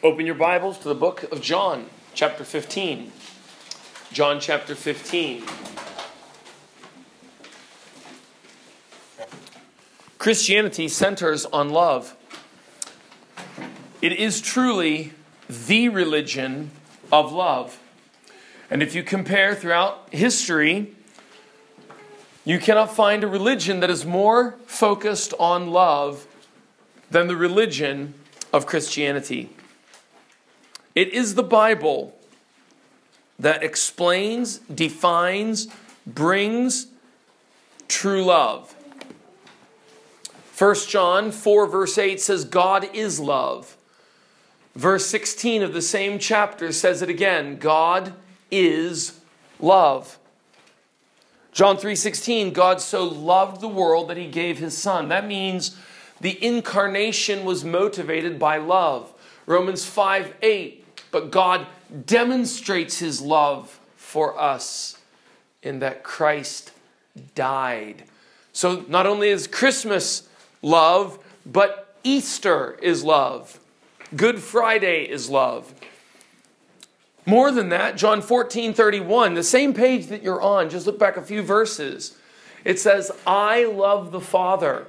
Open your Bibles to the book of John, chapter 15. John chapter 15. Christianity centers on love. It is truly the religion of love. And if you compare throughout history, you cannot find a religion that is more focused on love than the religion of Christianity. It is the Bible that explains, defines, brings true love. 1 John 4, verse 8 says, God is love. Verse 16 of the same chapter says it again God is love. John 3:16 God so loved the world that he gave his son. That means the incarnation was motivated by love. Romans 5 8, but God demonstrates his love for us in that Christ died. So not only is Christmas love, but Easter is love. Good Friday is love. More than that, John 14 31, the same page that you're on, just look back a few verses. It says, I love the Father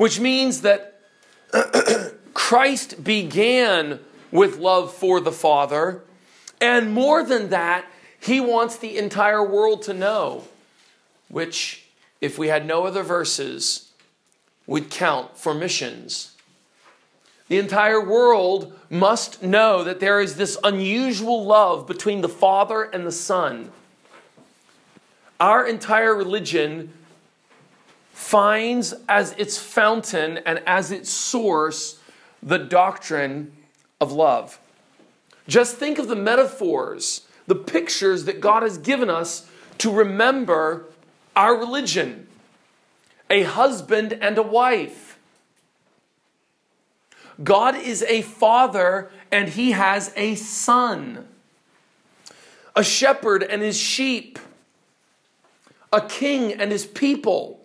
which means that Christ began with love for the Father, and more than that, he wants the entire world to know, which, if we had no other verses, would count for missions. The entire world must know that there is this unusual love between the Father and the Son. Our entire religion finds as its fountain and as its source the doctrine of love. Just think of the metaphors, the pictures that God has given us to remember our religion a husband and a wife. God is a father and he has a son, a shepherd and his sheep, a king and his people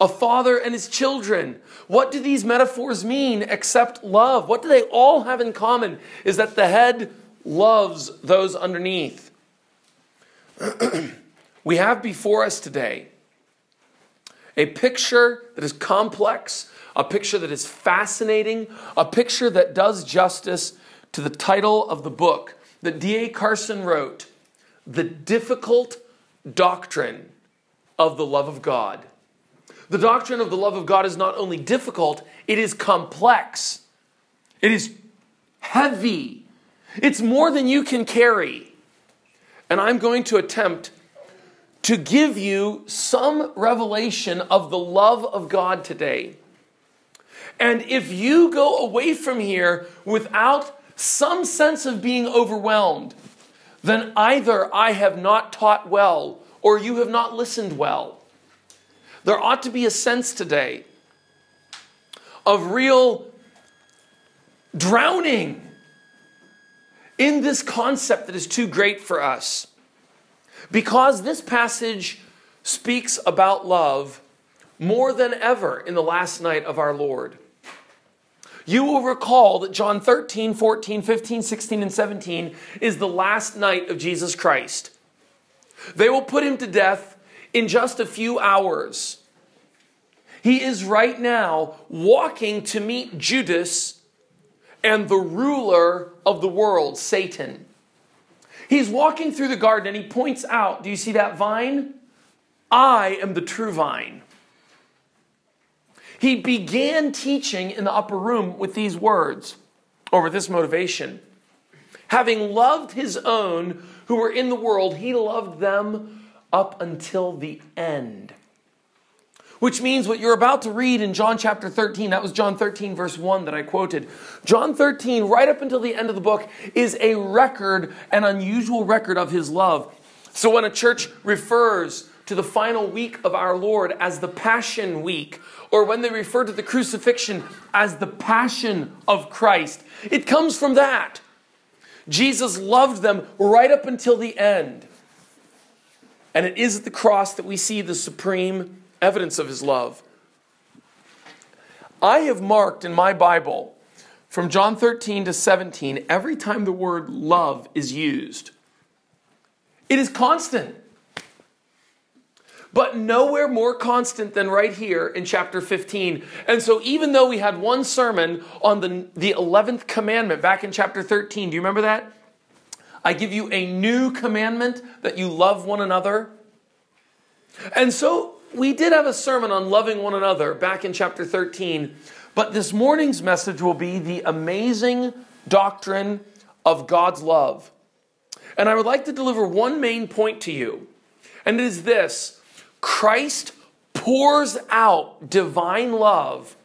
a father and his children. What do these metaphors mean except love? What do they all have in common? Is that the head loves those underneath. we have before us today a picture that is complex, a picture that is fascinating, a picture that does justice to the title of the book that D.A. Carson wrote The Difficult Doctrine of the Love of God. The doctrine of the love of God is not only difficult, it is complex. It is heavy. It's more than you can carry. And I'm going to attempt to give you some revelation of the love of God today. And if you go away from here without some sense of being overwhelmed, then either I have not taught well or you have not listened well. There ought to be a sense today of real drowning in this concept that is too great for us. Because this passage speaks about love more than ever in the last night of our Lord. You will recall that John 13, 14, 15, 16, and 17 is the last night of Jesus Christ. They will put him to death in just a few hours. He is right now walking to meet Judas and the ruler of the world, Satan. He's walking through the garden and he points out, Do you see that vine? I am the true vine. He began teaching in the upper room with these words, or with this motivation. Having loved his own who were in the world, he loved them up until the end. Which means what you're about to read in John chapter 13, that was John 13, verse 1 that I quoted. John 13, right up until the end of the book, is a record, an unusual record of his love. So when a church refers to the final week of our Lord as the Passion Week, or when they refer to the crucifixion as the Passion of Christ, it comes from that. Jesus loved them right up until the end. And it is at the cross that we see the supreme evidence of his love. I have marked in my Bible from John 13 to 17, every time the word love is used, it is constant. But nowhere more constant than right here in chapter 15. And so, even though we had one sermon on the, the 11th commandment back in chapter 13, do you remember that? I give you a new commandment that you love one another. And so, we did have a sermon on loving one another back in chapter 13. But this morning's message will be the amazing doctrine of God's love. And I would like to deliver one main point to you, and it is this Christ pours out divine love,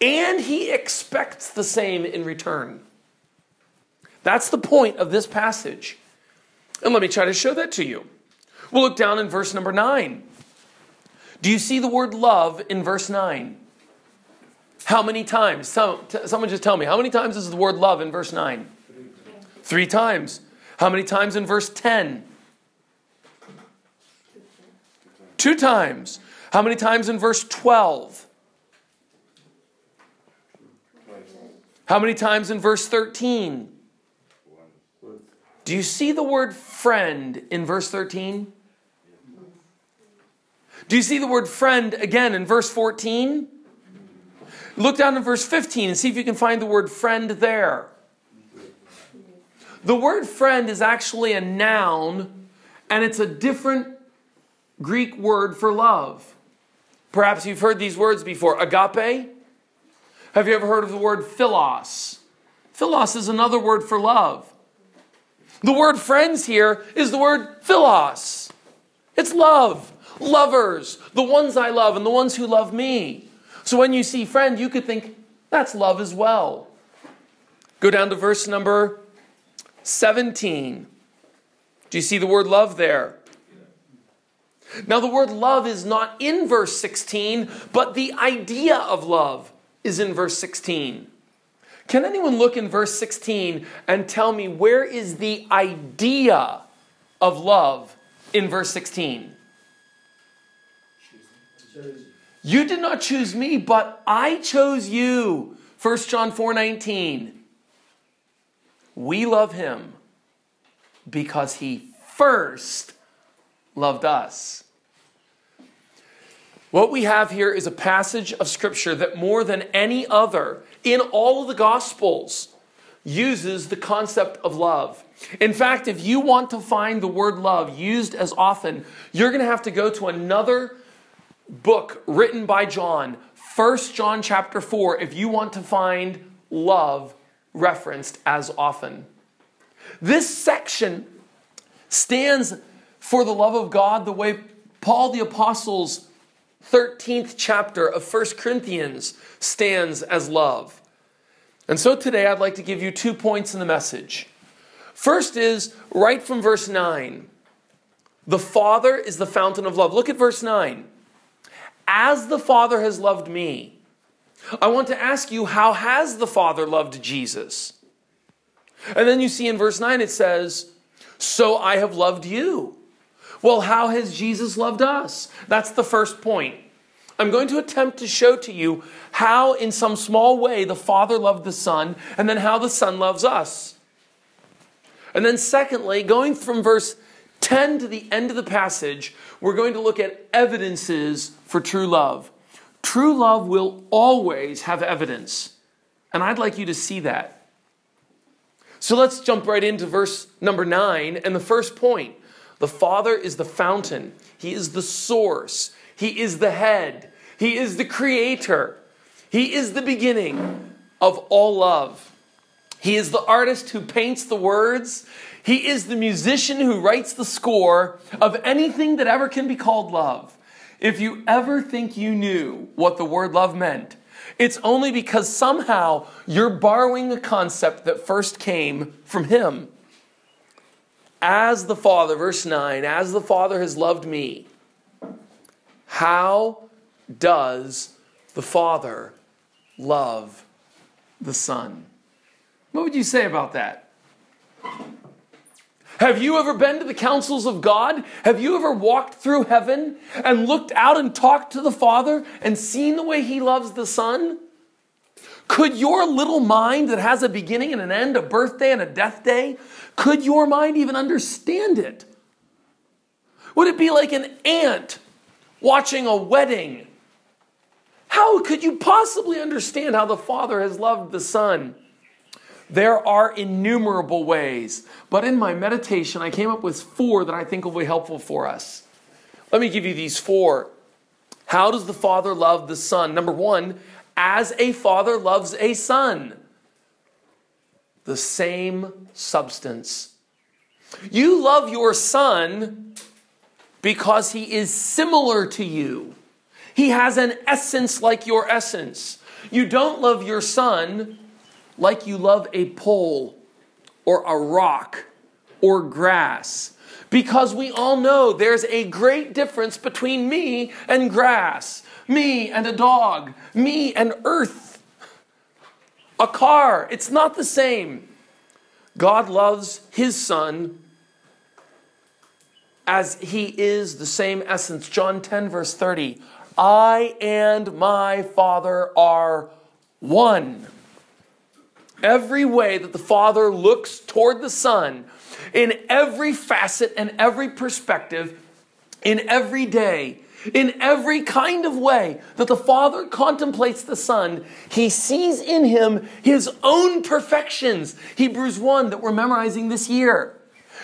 and he expects the same in return. That's the point of this passage. And let me try to show that to you. We'll look down in verse number 9. Do you see the word love in verse 9? How many times? someone just tell me. How many times is the word love in verse 9? Three times. How many times in verse 10? Two times. How many times in verse 12? How many times in verse 13? Do you see the word friend in verse 13? Do you see the word friend again in verse 14? Look down in verse 15 and see if you can find the word friend there. The word friend is actually a noun, and it's a different Greek word for love. Perhaps you've heard these words before agape. Have you ever heard of the word philos? Philos is another word for love. The word friends here is the word philos. It's love, lovers, the ones I love and the ones who love me. So when you see friend, you could think that's love as well. Go down to verse number 17. Do you see the word love there? Now, the word love is not in verse 16, but the idea of love is in verse 16. Can anyone look in verse 16 and tell me where is the idea of love in verse 16? You did not choose me, but I chose you. 1 John 4 19. We love him because he first loved us. What we have here is a passage of scripture that more than any other in all of the gospels uses the concept of love. In fact, if you want to find the word love used as often, you're going to have to go to another book written by John, 1 John chapter 4, if you want to find love referenced as often. This section stands for the love of God the way Paul the Apostle's 13th chapter of 1 Corinthians stands as love. And so today I'd like to give you two points in the message. First is right from verse 9. The Father is the fountain of love. Look at verse 9 as the Father has loved me. I want to ask you, how has the Father loved Jesus? And then you see in verse 9 it says, So I have loved you. Well, how has Jesus loved us? That's the first point. I'm going to attempt to show to you how, in some small way, the Father loved the Son, and then how the Son loves us. And then, secondly, going from verse 10 to the end of the passage, we're going to look at evidences for true love. True love will always have evidence. And I'd like you to see that. So let's jump right into verse number 9 and the first point. The Father is the fountain, He is the source, He is the head, He is the creator, He is the beginning of all love. He is the artist who paints the words. He is the musician who writes the score of anything that ever can be called love. If you ever think you knew what the word love meant, it's only because somehow you're borrowing a concept that first came from him. As the Father, verse 9, as the Father has loved me, how does the Father love the Son? What would you say about that? Have you ever been to the councils of God? Have you ever walked through heaven and looked out and talked to the Father and seen the way He loves the Son? Could your little mind that has a beginning and an end, a birthday and a death day, could your mind even understand it? Would it be like an ant watching a wedding? How could you possibly understand how the Father has loved the Son? There are innumerable ways, but in my meditation, I came up with four that I think will be helpful for us. Let me give you these four. How does the Father love the Son? Number one, as a father loves a son, the same substance. You love your son because he is similar to you. He has an essence like your essence. You don't love your son like you love a pole or a rock or grass. Because we all know there's a great difference between me and grass, me and a dog, me and earth, a car. It's not the same. God loves his son as he is the same essence. John 10, verse 30. I and my Father are one. Every way that the Father looks toward the Son, in every facet and every perspective, in every day, in every kind of way that the Father contemplates the Son, he sees in him his own perfections. Hebrews 1 that we're memorizing this year.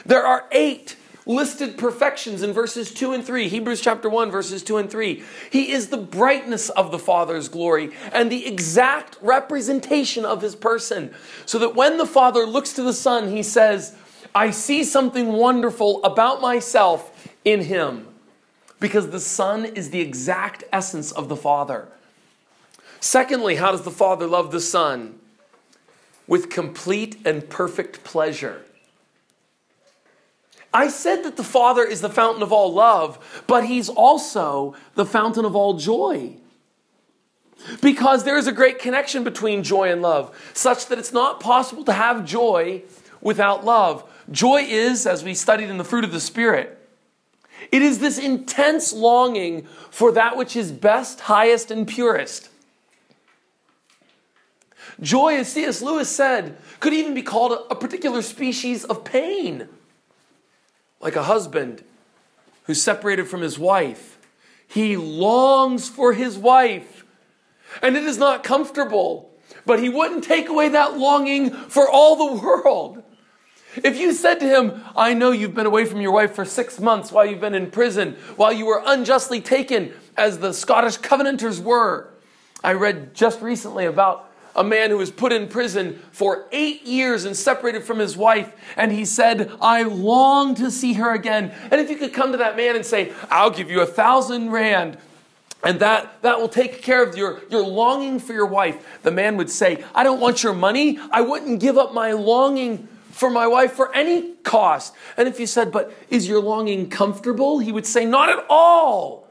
There are eight listed perfections in verses 2 and 3. Hebrews chapter 1, verses 2 and 3. He is the brightness of the Father's glory and the exact representation of his person. So that when the Father looks to the Son, he says, I see something wonderful about myself in him. Because the Son is the exact essence of the Father. Secondly, how does the Father love the Son? With complete and perfect pleasure. I said that the Father is the fountain of all love, but He's also the fountain of all joy. Because there is a great connection between joy and love, such that it's not possible to have joy without love. Joy is, as we studied in the fruit of the Spirit, it is this intense longing for that which is best, highest, and purest. Joy, as C.S. Lewis said, could even be called a particular species of pain like a husband who's separated from his wife. He longs for his wife, and it is not comfortable, but he wouldn't take away that longing for all the world. If you said to him, I know you've been away from your wife for six months while you've been in prison, while you were unjustly taken, as the Scottish Covenanters were. I read just recently about a man who was put in prison for eight years and separated from his wife. And he said, I long to see her again. And if you could come to that man and say, I'll give you a thousand rand. And that, that will take care of your, your longing for your wife. The man would say, I don't want your money. I wouldn't give up my longing for my wife for any cost. And if you said, But is your longing comfortable? He would say, Not at all.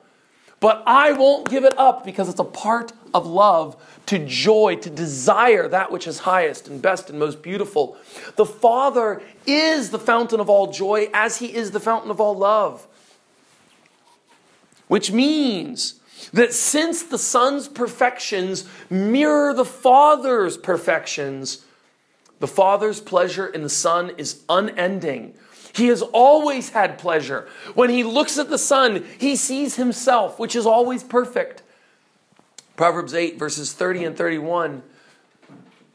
But I won't give it up because it's a part of love to joy, to desire that which is highest and best and most beautiful. The Father is the fountain of all joy as He is the fountain of all love. Which means that since the Son's perfections mirror the Father's perfections, the Father's pleasure in the Son is unending. He has always had pleasure. When he looks at the Son, he sees himself, which is always perfect. Proverbs 8, verses 30 and 31.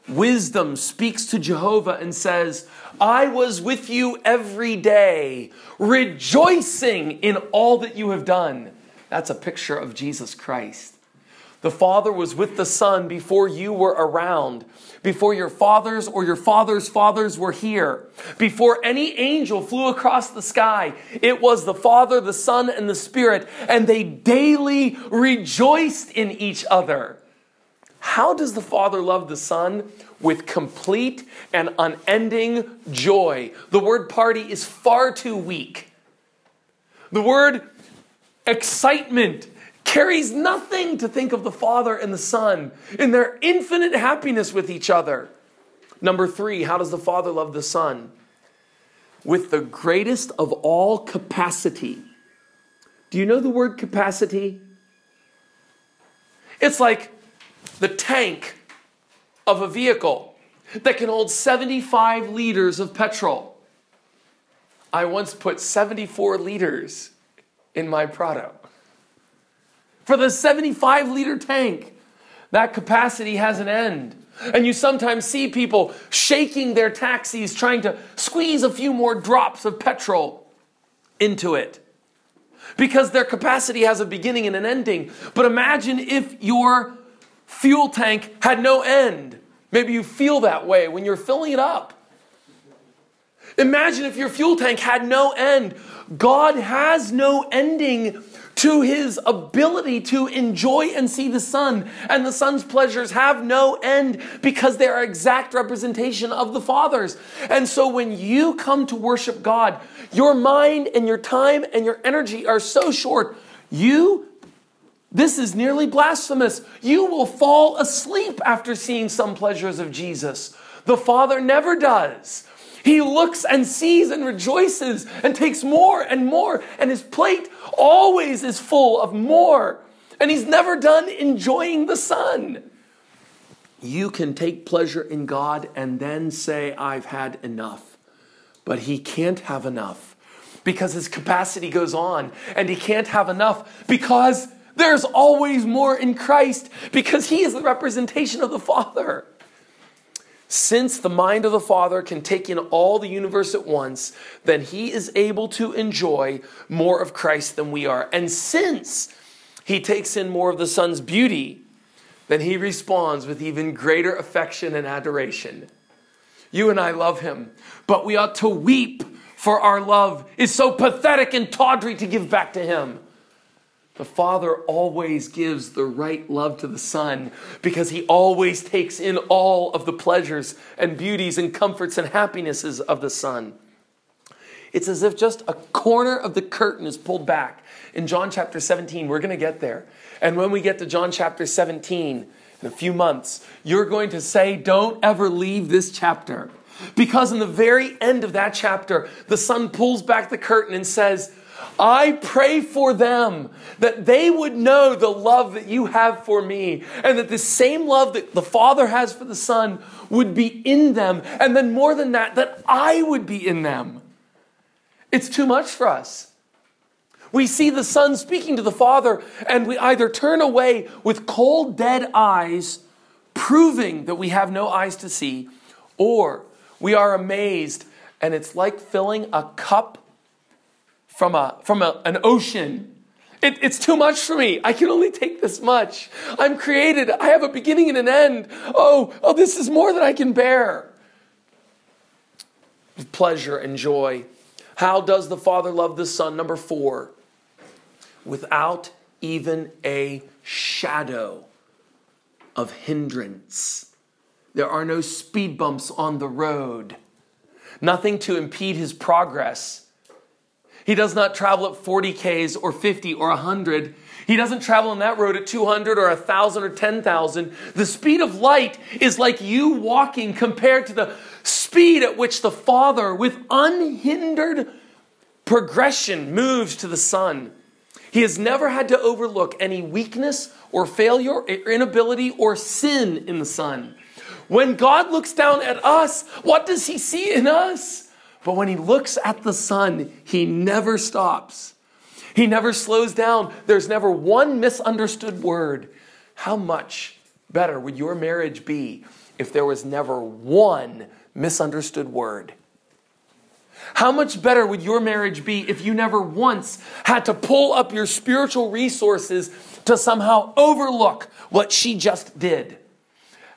Wisdom speaks to Jehovah and says, I was with you every day, rejoicing in all that you have done. That's a picture of Jesus Christ. The Father was with the Son before you were around, before your fathers or your father's fathers were here, before any angel flew across the sky. It was the Father, the Son, and the Spirit, and they daily rejoiced in each other. How does the Father love the Son? With complete and unending joy. The word party is far too weak. The word excitement carries nothing to think of the Father and the Son in their infinite happiness with each other. Number three, how does the Father love the Son? With the greatest of all capacity. Do you know the word capacity? It's like the tank of a vehicle that can hold 75 liters of petrol. I once put 74 liters in my Prado. For the 75 liter tank, that capacity has an end. And you sometimes see people shaking their taxis, trying to squeeze a few more drops of petrol into it because their capacity has a beginning and an ending. But imagine if your fuel tank had no end. Maybe you feel that way when you're filling it up. Imagine if your fuel tank had no end. God has no ending to his ability to enjoy and see the Son. And the Son's pleasures have no end because they are exact representation of the Father's. And so when you come to worship God, your mind and your time and your energy are so short. You, this is nearly blasphemous. You will fall asleep after seeing some pleasures of Jesus. The Father never does. He looks and sees and rejoices and takes more and more, and his plate always is full of more. And he's never done enjoying the Son. You can take pleasure in God and then say, I've had enough. But he can't have enough because his capacity goes on, and he can't have enough because there's always more in Christ because he is the representation of the Father. Since the mind of the Father can take in all the universe at once, then he is able to enjoy more of Christ than we are. And since he takes in more of the Son's beauty, then he responds with even greater affection and adoration. You and I love him, but we ought to weep for our love is so pathetic and tawdry to give back to him. The Father always gives the right love to the Son because He always takes in all of the pleasures and beauties and comforts and happinesses of the Son. It's as if just a corner of the curtain is pulled back. In John chapter 17, we're going to get there. And when we get to John chapter 17, in a few months, you're going to say, Don't ever leave this chapter. Because in the very end of that chapter, the Son pulls back the curtain and says, I pray for them that they would know the love that you have for me and that the same love that the Father has for the Son would be in them. And then more than that, that I would be in them. It's too much for us. We see the Son speaking to the Father, and we either turn away with cold, dead eyes, proving that we have no eyes to see, or we are amazed, and it's like filling a cup from, a, from a, an ocean. It, it's too much for me. I can only take this much. I'm created. I have a beginning and an end. Oh, oh, this is more than I can bear. With pleasure and joy. How does the Father love the Son? Number four, without even a shadow of hindrance. There are no speed bumps on the road, nothing to impede his progress. He does not travel at 40 Ks or 50 or 100. He doesn't travel on that road at 200 or 1,000 or 10,000. The speed of light is like you walking compared to the speed at which the Father, with unhindered progression, moves to the Son. He has never had to overlook any weakness or failure or inability or sin in the Son. When God looks down at us, what does He see in us? But when he looks at the Son, he never stops. He never slows down. There's never one misunderstood word. How much better would your marriage be if there was never one misunderstood word? How much better would your marriage be if you never once had to pull up your spiritual resources to somehow overlook what she just did?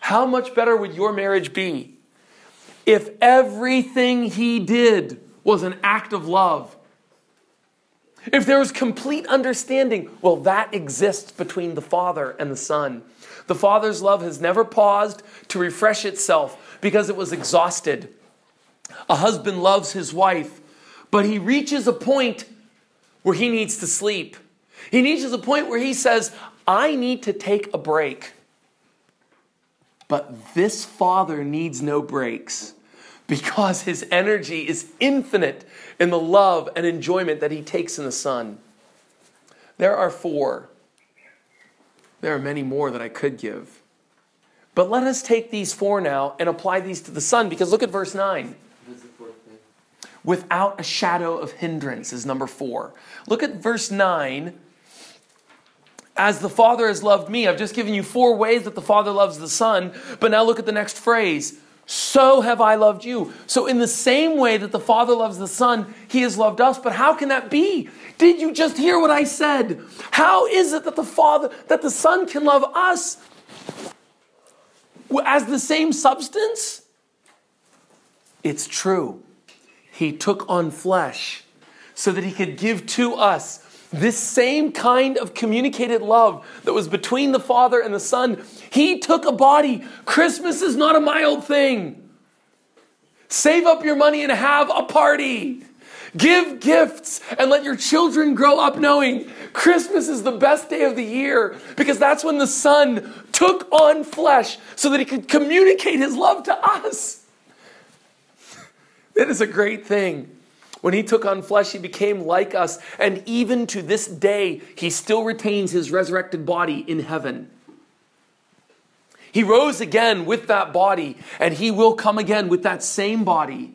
How much better would your marriage be if everything he did was an act of love, if there was complete understanding, well, that exists between the Father and the Son. The Father's love has never paused to refresh itself because it was exhausted. A husband loves his wife, but he reaches a point where he needs to sleep. He reaches a point where he says, I need to take a break. But this father needs no breaks because his energy is infinite in the love and enjoyment that he takes in the Son. There are four. There are many more that I could give. But let us take these four now and apply these to the Son, because look at verse 9. Without a shadow of hindrance is number four. Look at verse 9. As the Father has loved me, I've just given you four ways that the Father loves the Son, but now look at the next phrase. So have I loved you. So, in the same way that the Father loves the Son, He has loved us. But how can that be? Did you just hear what I said? How is it that the Father, that the Son can love us as the same substance? It's true. He took on flesh so that he could give to us this same kind of communicated love that was between the Father and the Son. He took a body. Christmas is not a mild thing. Save up your money and have a party. Give gifts and let your children grow up knowing Christmas is the best day of the year because that's when the Son took on flesh so that he could communicate his love to us. That is a great thing. When he took on flesh, he became like us. And even to this day, he still retains his resurrected body in heaven. He rose again with that body, and he will come again with that same body.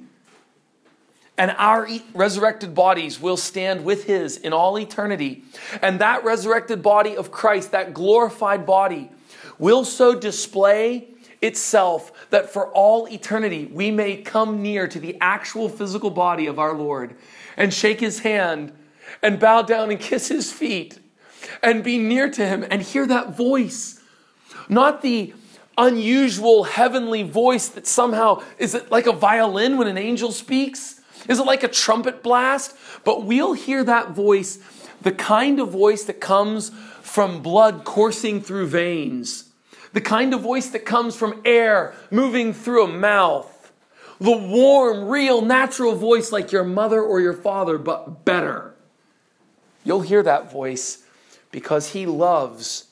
And our resurrected bodies will stand with his in all eternity. And that resurrected body of Christ, that glorified body, will so display itself that for all eternity we may come near to the actual physical body of our Lord and shake his hand and bow down and kiss his feet and be near to him and hear that voice. Not the unusual heavenly voice that somehow is it like a violin when an angel speaks? Is it like a trumpet blast? But we'll hear that voice, the kind of voice that comes from blood coursing through veins, the kind of voice that comes from air moving through a mouth, the warm, real, natural voice like your mother or your father, but better. You'll hear that voice because he loves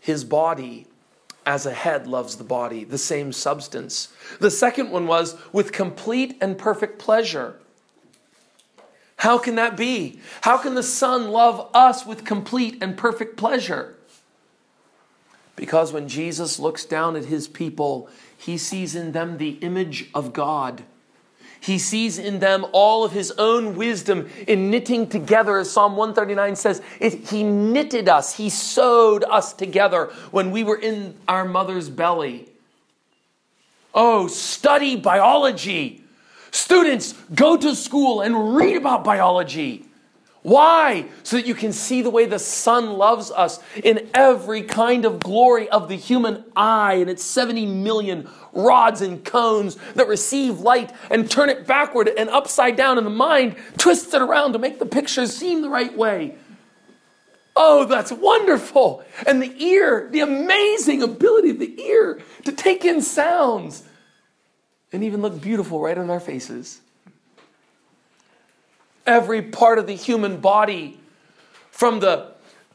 his body as a head loves the body, the same substance. The second one was with complete and perfect pleasure. How can that be? How can the Son love us with complete and perfect pleasure? Because when Jesus looks down at his people, he sees in them the image of God. He sees in them all of his own wisdom in knitting together, as Psalm 139 says, it, He knitted us, He sewed us together when we were in our mother's belly. Oh, study biology. Students, go to school and read about biology. Why? So that you can see the way the Son loves us in every kind of glory of the human eye and its 70 million rods and cones that receive light and turn it backward and upside down, and the mind twists it around to make the picture seem the right way. Oh, that's wonderful. And the ear, the amazing ability of the ear to take in sounds and even look beautiful right on our faces every part of the human body, from the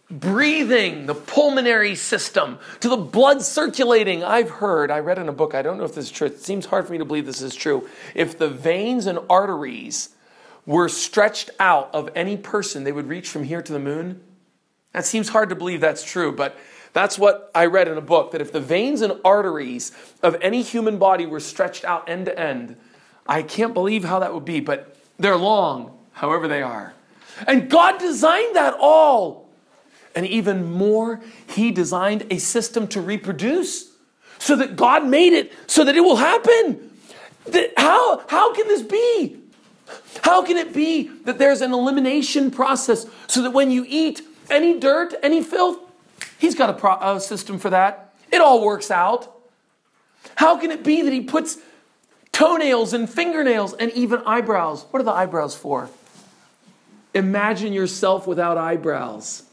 breathing, the pulmonary system, to the blood circulating. I've heard, I read in a book, I don't know if this is true, it seems hard for me to believe this is true. If the veins and arteries were stretched out of any person, they would reach from here to the moon. That seems hard to believe that's true, but that's what I read in a book that if the veins and arteries of any human body were stretched out end to end, I can't believe how that would be, but they're long however they are. And God designed that all. And even more, He designed a system to reproduce so that God made it so that it will happen. How, how can this be? How can it be that there's an elimination process so that when you eat any dirt, any filth, He's got a, pro- a system for that? It all works out. How can it be that He puts toenails and fingernails and even eyebrows? What are the eyebrows for? Imagine yourself without eyebrows.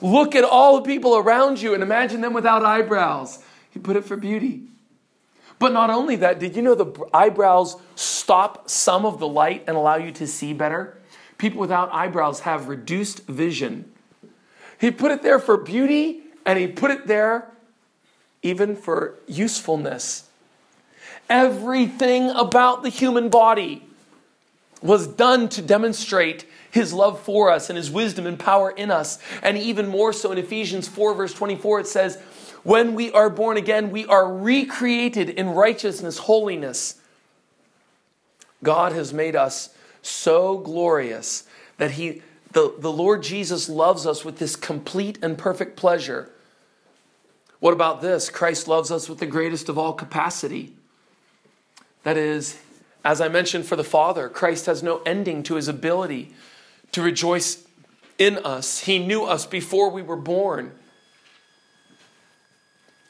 Look at all the people around you and imagine them without eyebrows. He put it for beauty. But not only that, did you know the eyebrows stop some of the light and allow you to see better? People without eyebrows have reduced vision. He put it there for beauty and he put it there even for usefulness. Everything about the human body was done to demonstrate his love for us and his wisdom and power in us. And even more so in Ephesians 4, verse 24, it says, When we are born again, we are recreated in righteousness, holiness. God has made us so glorious that he the, the Lord Jesus loves us with this complete and perfect pleasure. What about this? Christ loves us with the greatest of all capacity. That is, as I mentioned for the Father, Christ has no ending to his ability to rejoice in us. He knew us before we were born.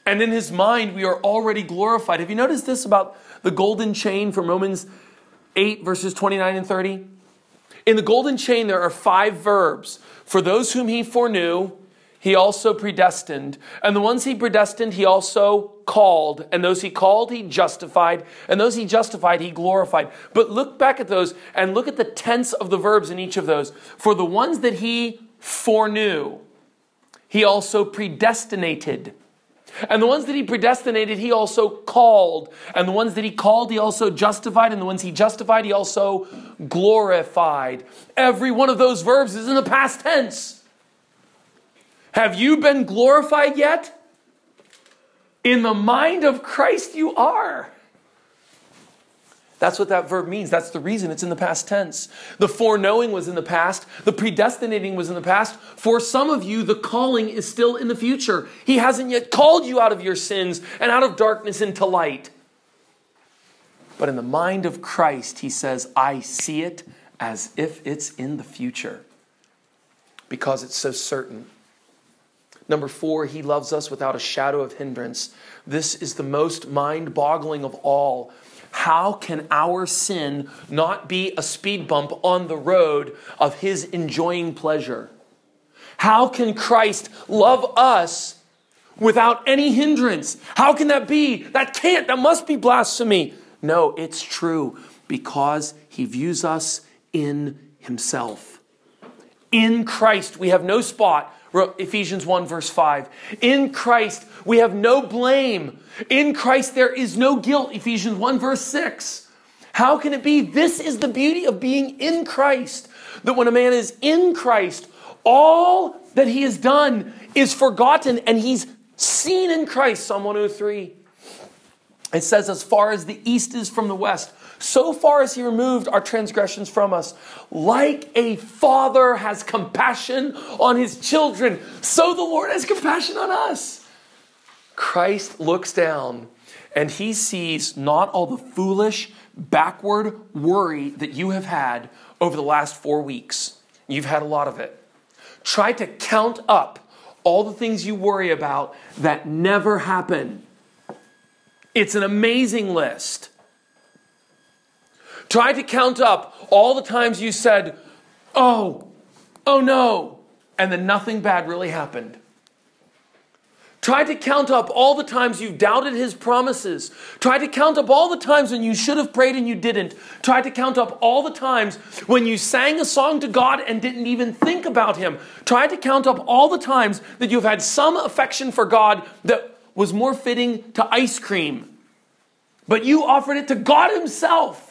And in his mind, we are already glorified. Have you noticed this about the golden chain from Romans 8, verses 29 and 30? In the golden chain, there are five verbs. For those whom he foreknew, he also predestined. And the ones he predestined, he also called. And those he called, he justified. And those he justified, he glorified. But look back at those and look at the tense of the verbs in each of those. For the ones that he foreknew, he also predestinated. And the ones that he predestinated, he also called. And the ones that he called, he also justified. And the ones he justified, he also glorified. Every one of those verbs is in the past tense. Have you been glorified yet? In the mind of Christ, you are. That's what that verb means. That's the reason it's in the past tense. The foreknowing was in the past, the predestinating was in the past. For some of you, the calling is still in the future. He hasn't yet called you out of your sins and out of darkness into light. But in the mind of Christ, he says, I see it as if it's in the future because it's so certain. Number four, he loves us without a shadow of hindrance. This is the most mind boggling of all how can our sin not be a speed bump on the road of his enjoying pleasure? How can Christ love us without any hindrance? How can that be? That can't, that must be blasphemy. No, it's true because he views us in himself. In Christ, we have no spot Ephesians 1, verse 5. In Christ, we have no blame. In Christ, there is no guilt. Ephesians 1, verse 6. How can it be? This is the beauty of being in Christ. That when a man is in Christ, all that he has done is forgotten and he's seen in Christ. Psalm 103. It says, as far as the east is from the west, so far as he removed our transgressions from us. Like a father has compassion on his children, so the Lord has compassion on us. Christ looks down and he sees not all the foolish, backward worry that you have had over the last four weeks. You've had a lot of it. Try to count up all the things you worry about that never happen. It's an amazing list. Try to count up all the times you said, oh, oh no, and then nothing bad really happened. Try to count up all the times you've doubted his promises. Try to count up all the times when you should have prayed and you didn't. Try to count up all the times when you sang a song to God and didn't even think about him. Try to count up all the times that you've had some affection for God that was more fitting to ice cream. But you offered it to God himself.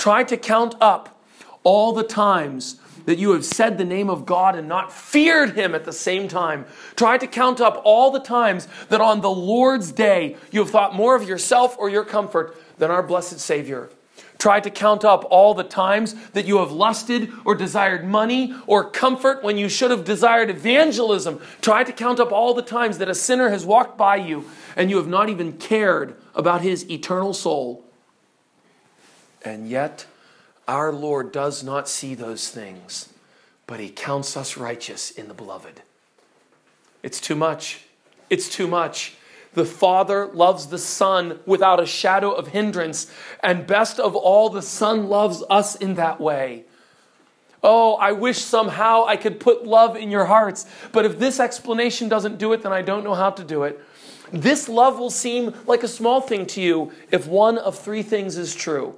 Try to count up all the times that you have said the name of God and not feared Him at the same time. Try to count up all the times that on the Lord's day you have thought more of yourself or your comfort than our blessed Savior. Try to count up all the times that you have lusted or desired money or comfort when you should have desired evangelism. Try to count up all the times that a sinner has walked by you and you have not even cared about his eternal soul. And yet, our Lord does not see those things, but He counts us righteous in the beloved. It's too much. It's too much. The Father loves the Son without a shadow of hindrance, and best of all, the Son loves us in that way. Oh, I wish somehow I could put love in your hearts, but if this explanation doesn't do it, then I don't know how to do it. This love will seem like a small thing to you if one of three things is true.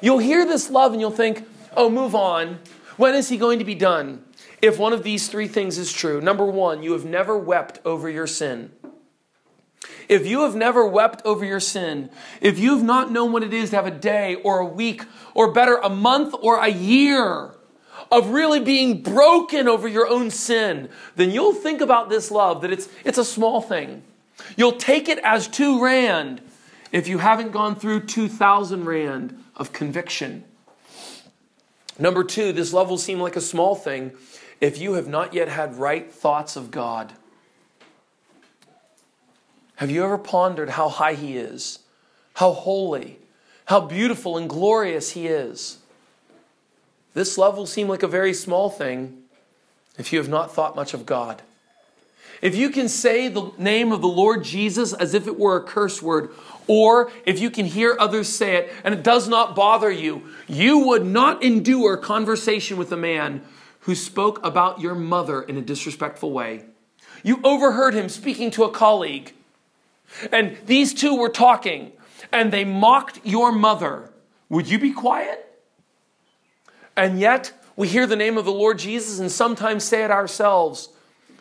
You'll hear this love and you'll think, oh, move on. When is he going to be done? If one of these three things is true, number one, you have never wept over your sin. If you have never wept over your sin, if you have not known what it is to have a day or a week or better, a month or a year of really being broken over your own sin, then you'll think about this love that it's, it's a small thing. You'll take it as two rand if you haven't gone through 2,000 rand of conviction. Number two, this love will seem like a small thing if you have not yet had right thoughts of God. Have you ever pondered how high He is, how holy, how beautiful and glorious He is? This love will seem like a very small thing if you have not thought much of God. If you can say the name of the Lord Jesus as if it were a curse word, or if you can hear others say it and it does not bother you, you would not endure conversation with a man who spoke about your mother in a disrespectful way. You overheard him speaking to a colleague, and these two were talking, and they mocked your mother. Would you be quiet? And yet, we hear the name of the Lord Jesus and sometimes say it ourselves.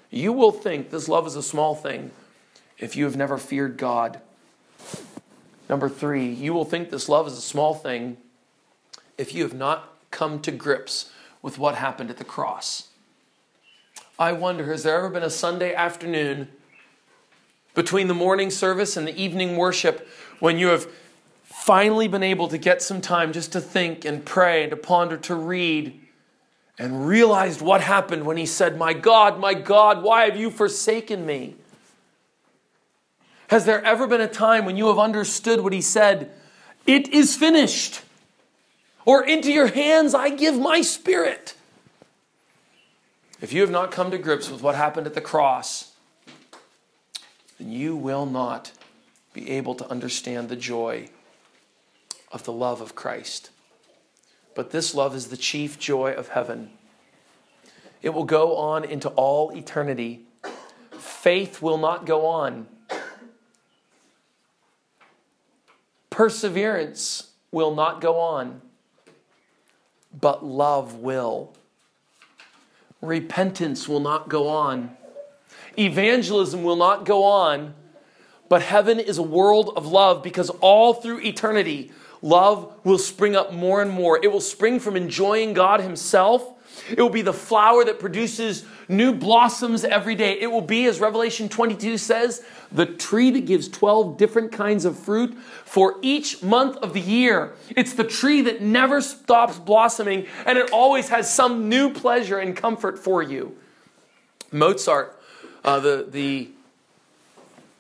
You will think this love is a small thing if you have never feared God. Number three, you will think this love is a small thing if you have not come to grips with what happened at the cross. I wonder, has there ever been a Sunday afternoon between the morning service and the evening worship when you have finally been able to get some time just to think and pray and to ponder, to read, and realized what happened when he said, My God, my God, why have you forsaken me? Has there ever been a time when you have understood what he said? It is finished. Or into your hands I give my spirit. If you have not come to grips with what happened at the cross, then you will not be able to understand the joy of the love of Christ. But this love is the chief joy of heaven. It will go on into all eternity. Faith will not go on Perseverance will not go on, but love will. Repentance will not go on. Evangelism will not go on, but heaven is a world of love because all through eternity, love will spring up more and more. It will spring from enjoying God Himself it will be the flower that produces new blossoms every day. It will be, as Revelation 22 says, the tree that gives 12 different kinds of fruit for each month of the year. It's the tree that never stops blossoming and it always has some new pleasure and comfort for you. Mozart, uh, the, the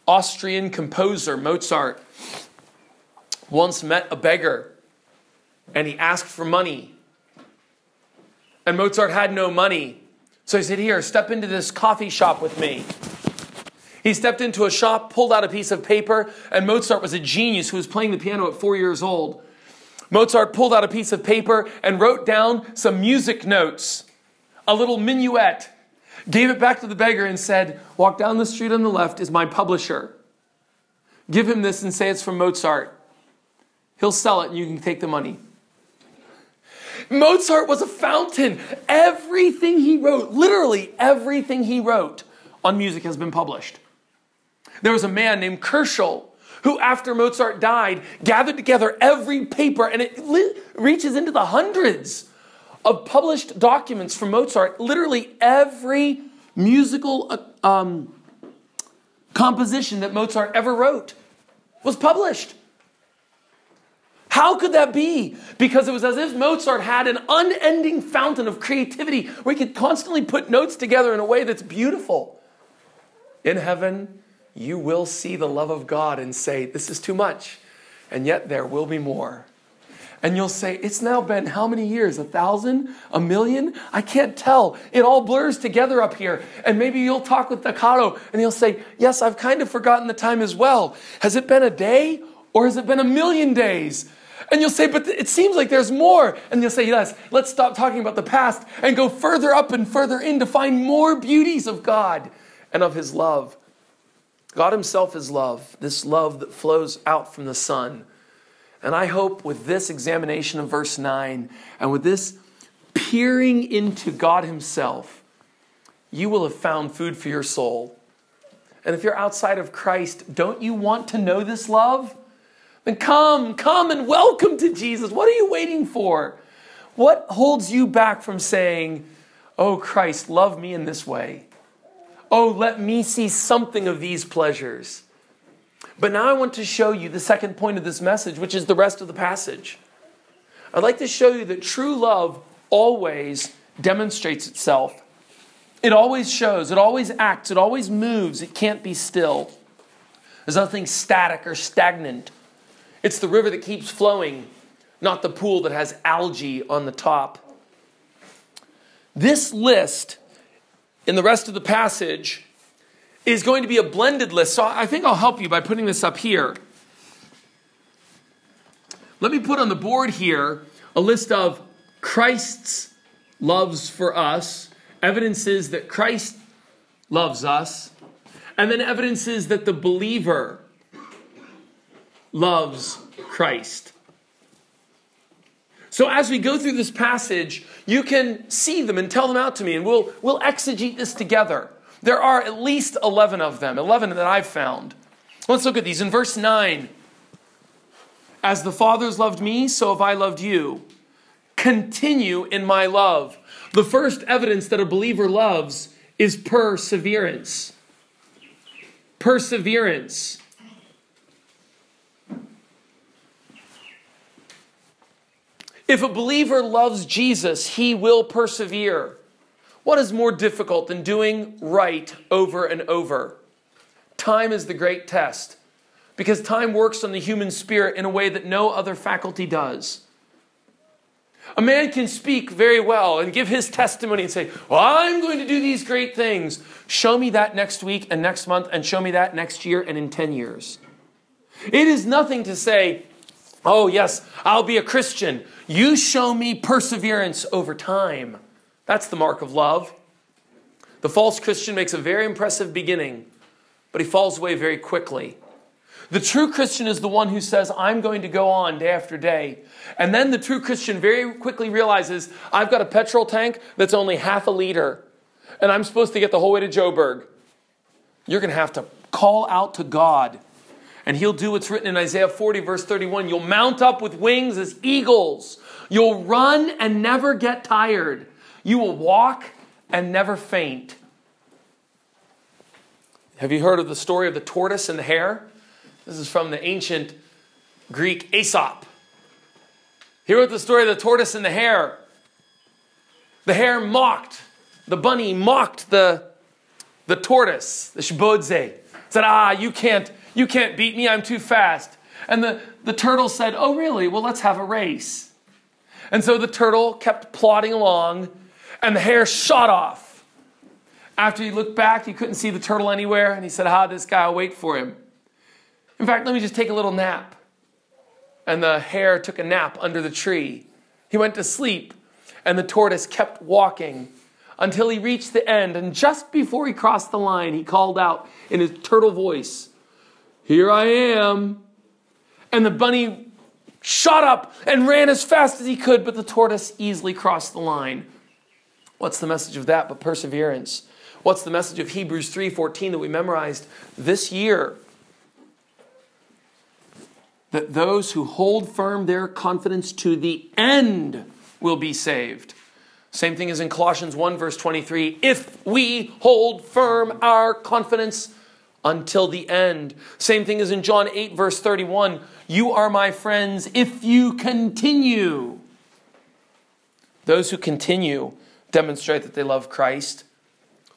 Austrian composer Mozart, once met a beggar and he asked for money and Mozart had no money. So he said, Here, step into this coffee shop with me. He stepped into a shop, pulled out a piece of paper, and Mozart was a genius who was playing the piano at four years old. Mozart pulled out a piece of paper and wrote down some music notes, a little minuet, gave it back to the beggar and said, Walk down the street on the left is my publisher. Give him this and say it's from Mozart. He'll sell it and you can take the money. Mozart was a fountain. Everything he wrote, literally everything he wrote on music has been published. There was a man named Köchel who, after Mozart died, gathered together every paper, and it li- reaches into the hundreds of published documents from Mozart. Literally every musical uh, um, composition that Mozart ever wrote was published. How could that be? Because it was as if Mozart had an unending fountain of creativity where he could constantly put notes together in a way that's beautiful. In heaven, you will see the love of God and say, This is too much. And yet there will be more. And you'll say, It's now been how many years? A thousand? A million? I can't tell. It all blurs together up here. And maybe you'll talk with Nakaro and he'll say, Yes, I've kind of forgotten the time as well. Has it been a day or has it been a million days? And you'll say, but it seems like there's more. And you'll say, yes, let's stop talking about the past and go further up and further in to find more beauties of God and of His love. God Himself is love, this love that flows out from the Son. And I hope with this examination of verse 9 and with this peering into God Himself, you will have found food for your soul. And if you're outside of Christ, don't you want to know this love? Then come, come and welcome to Jesus. What are you waiting for? What holds you back from saying, Oh Christ, love me in this way? Oh, let me see something of these pleasures. But now I want to show you the second point of this message, which is the rest of the passage. I'd like to show you that true love always demonstrates itself. It always shows, it always acts, it always moves, it can't be still. There's nothing static or stagnant. It's the river that keeps flowing, not the pool that has algae on the top. This list in the rest of the passage is going to be a blended list. So I think I'll help you by putting this up here. Let me put on the board here a list of Christ's loves for us, evidences that Christ loves us, and then evidences that the believer loves Christ. So as we go through this passage, you can see them and tell them out to me, and we'll, we'll exegete this together. There are at least 11 of them, 11 that I've found. Let's look at these. In verse 9, as the Father's loved me, so have I loved you. Continue in my love. The first evidence that a believer loves is perseverance. Perseverance. If a believer loves Jesus, he will persevere. What is more difficult than doing right over and over? Time is the great test because time works on the human spirit in a way that no other faculty does. A man can speak very well and give his testimony and say, Well, I'm going to do these great things. Show me that next week and next month, and show me that next year and in 10 years. It is nothing to say, Oh, yes, I'll be a Christian. You show me perseverance over time. That's the mark of love. The false Christian makes a very impressive beginning, but he falls away very quickly. The true Christian is the one who says, I'm going to go on day after day. And then the true Christian very quickly realizes, I've got a petrol tank that's only half a liter, and I'm supposed to get the whole way to Joburg. You're going to have to call out to God, and He'll do what's written in Isaiah 40, verse 31. You'll mount up with wings as eagles, you'll run and never get tired. You will walk and never faint. Have you heard of the story of the tortoise and the hare? This is from the ancient Greek Aesop. He wrote the story of the tortoise and the hare. The hare mocked, the bunny mocked the, the tortoise, the shibodze. Said, ah, you can't, you can't beat me, I'm too fast. And the, the turtle said, oh, really? Well, let's have a race. And so the turtle kept plodding along and the hare shot off. After he looked back, he couldn't see the turtle anywhere, and he said, Ah, this guy will wait for him. In fact, let me just take a little nap. And the hare took a nap under the tree. He went to sleep, and the tortoise kept walking until he reached the end. And just before he crossed the line, he called out in his turtle voice, Here I am. And the bunny shot up and ran as fast as he could, but the tortoise easily crossed the line. What's the message of that but perseverance? What's the message of Hebrews 3:14 that we memorized this year? That those who hold firm their confidence to the end will be saved. Same thing as in Colossians 1 verse 23, if we hold firm our confidence until the end. Same thing as in John 8 verse 31, you are my friends if you continue. Those who continue demonstrate that they love Christ.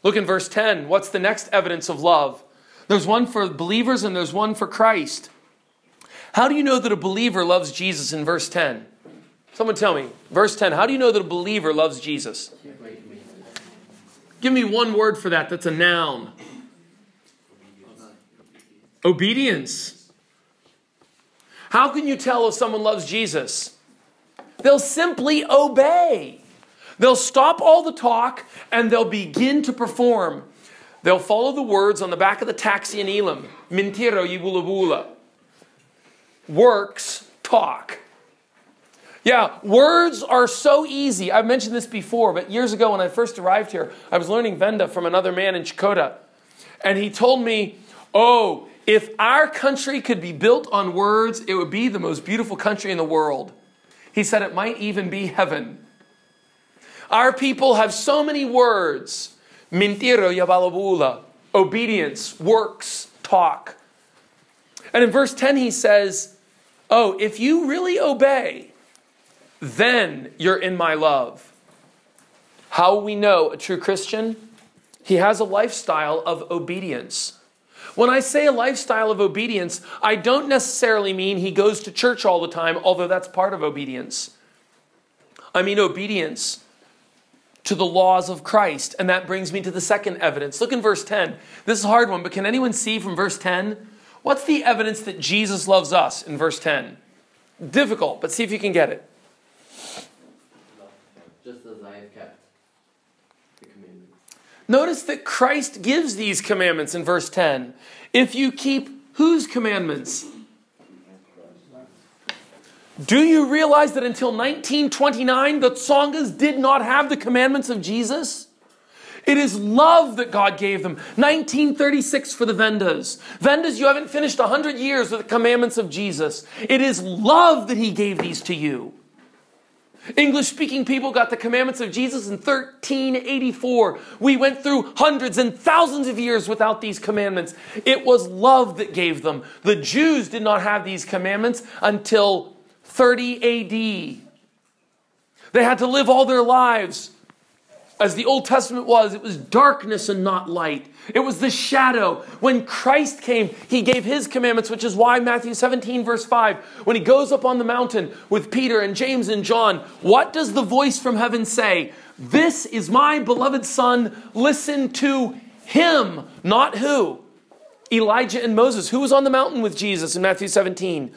Look in verse 10. What's the next evidence of love? There's one for believers and there's one for Christ. How do you know that a believer loves Jesus in verse 10? Someone tell me. Verse 10. How do you know that a believer loves Jesus? Give me one word for that that's a noun. Obedience. How can you tell if someone loves Jesus? They'll simply obey. They'll stop all the talk and they'll begin to perform. They'll follow the words on the back of the taxi in Elim. Mintiro yibulabula. Works talk. Yeah, words are so easy. I've mentioned this before, but years ago when I first arrived here, I was learning Venda from another man in Chakota. And he told me, Oh, if our country could be built on words, it would be the most beautiful country in the world. He said it might even be heaven. Our people have so many words. Mintiro yabalabula. Obedience, works, talk. And in verse 10, he says, Oh, if you really obey, then you're in my love. How we know a true Christian? He has a lifestyle of obedience. When I say a lifestyle of obedience, I don't necessarily mean he goes to church all the time, although that's part of obedience. I mean obedience to the laws of Christ. And that brings me to the second evidence. Look in verse 10. This is a hard one, but can anyone see from verse 10? What's the evidence that Jesus loves us in verse 10? Difficult, but see if you can get it. Just as I have kept the commandments. Notice that Christ gives these commandments in verse 10. If you keep whose commandments? Do you realize that until 1929, the Tsongas did not have the commandments of Jesus? It is love that God gave them. 1936 for the Vendas. Vendas, you haven't finished 100 years with the commandments of Jesus. It is love that He gave these to you. English speaking people got the commandments of Jesus in 1384. We went through hundreds and thousands of years without these commandments. It was love that gave them. The Jews did not have these commandments until 30 AD. They had to live all their lives as the Old Testament was, it was darkness and not light. It was the shadow. When Christ came, he gave his commandments, which is why Matthew 17, verse 5, when he goes up on the mountain with Peter and James and John, what does the voice from heaven say? This is my beloved Son. Listen to him, not who? Elijah and Moses. Who was on the mountain with Jesus in Matthew 17?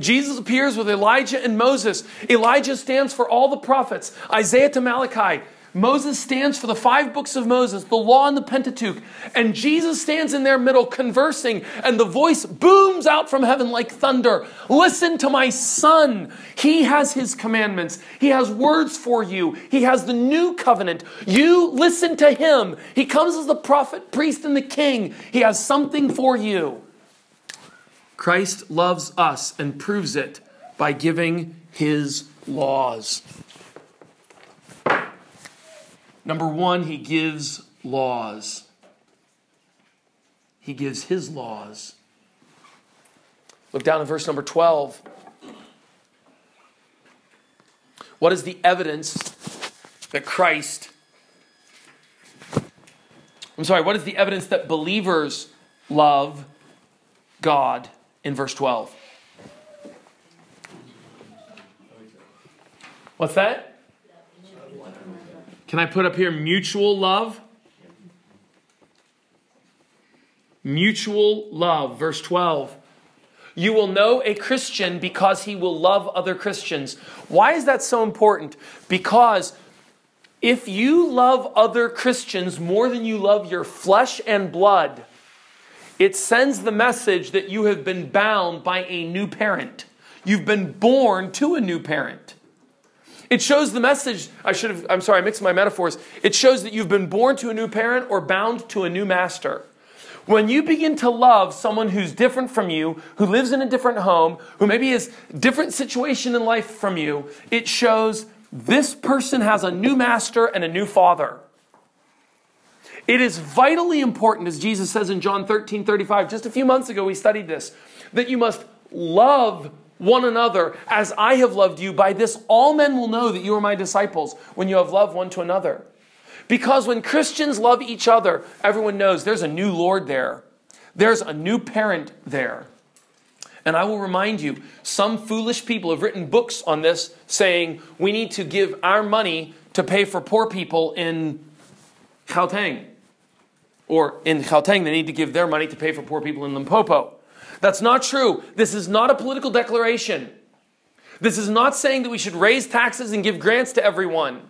Jesus appears with Elijah and Moses. Elijah stands for all the prophets, Isaiah to Malachi. Moses stands for the five books of Moses, the law and the Pentateuch. And Jesus stands in their middle conversing, and the voice booms out from heaven like thunder Listen to my son. He has his commandments, he has words for you, he has the new covenant. You listen to him. He comes as the prophet, priest, and the king. He has something for you. Christ loves us and proves it by giving his laws. Number one, he gives laws. He gives his laws. Look down at verse number 12. What is the evidence that Christ, I'm sorry, what is the evidence that believers love God? In verse 12. What's that? Can I put up here mutual love? Mutual love, verse 12. You will know a Christian because he will love other Christians. Why is that so important? Because if you love other Christians more than you love your flesh and blood, it sends the message that you have been bound by a new parent. You've been born to a new parent. It shows the message, I should have, I'm sorry, I mixed my metaphors. It shows that you've been born to a new parent or bound to a new master. When you begin to love someone who's different from you, who lives in a different home, who maybe has different situation in life from you, it shows this person has a new master and a new father. It is vitally important, as Jesus says in John 13 35, just a few months ago we studied this, that you must love one another as I have loved you. By this, all men will know that you are my disciples when you have loved one to another. Because when Christians love each other, everyone knows there's a new Lord there, there's a new parent there. And I will remind you, some foolish people have written books on this saying we need to give our money to pay for poor people in Gauteng. Or in Gauteng, they need to give their money to pay for poor people in Limpopo. That's not true. This is not a political declaration. This is not saying that we should raise taxes and give grants to everyone.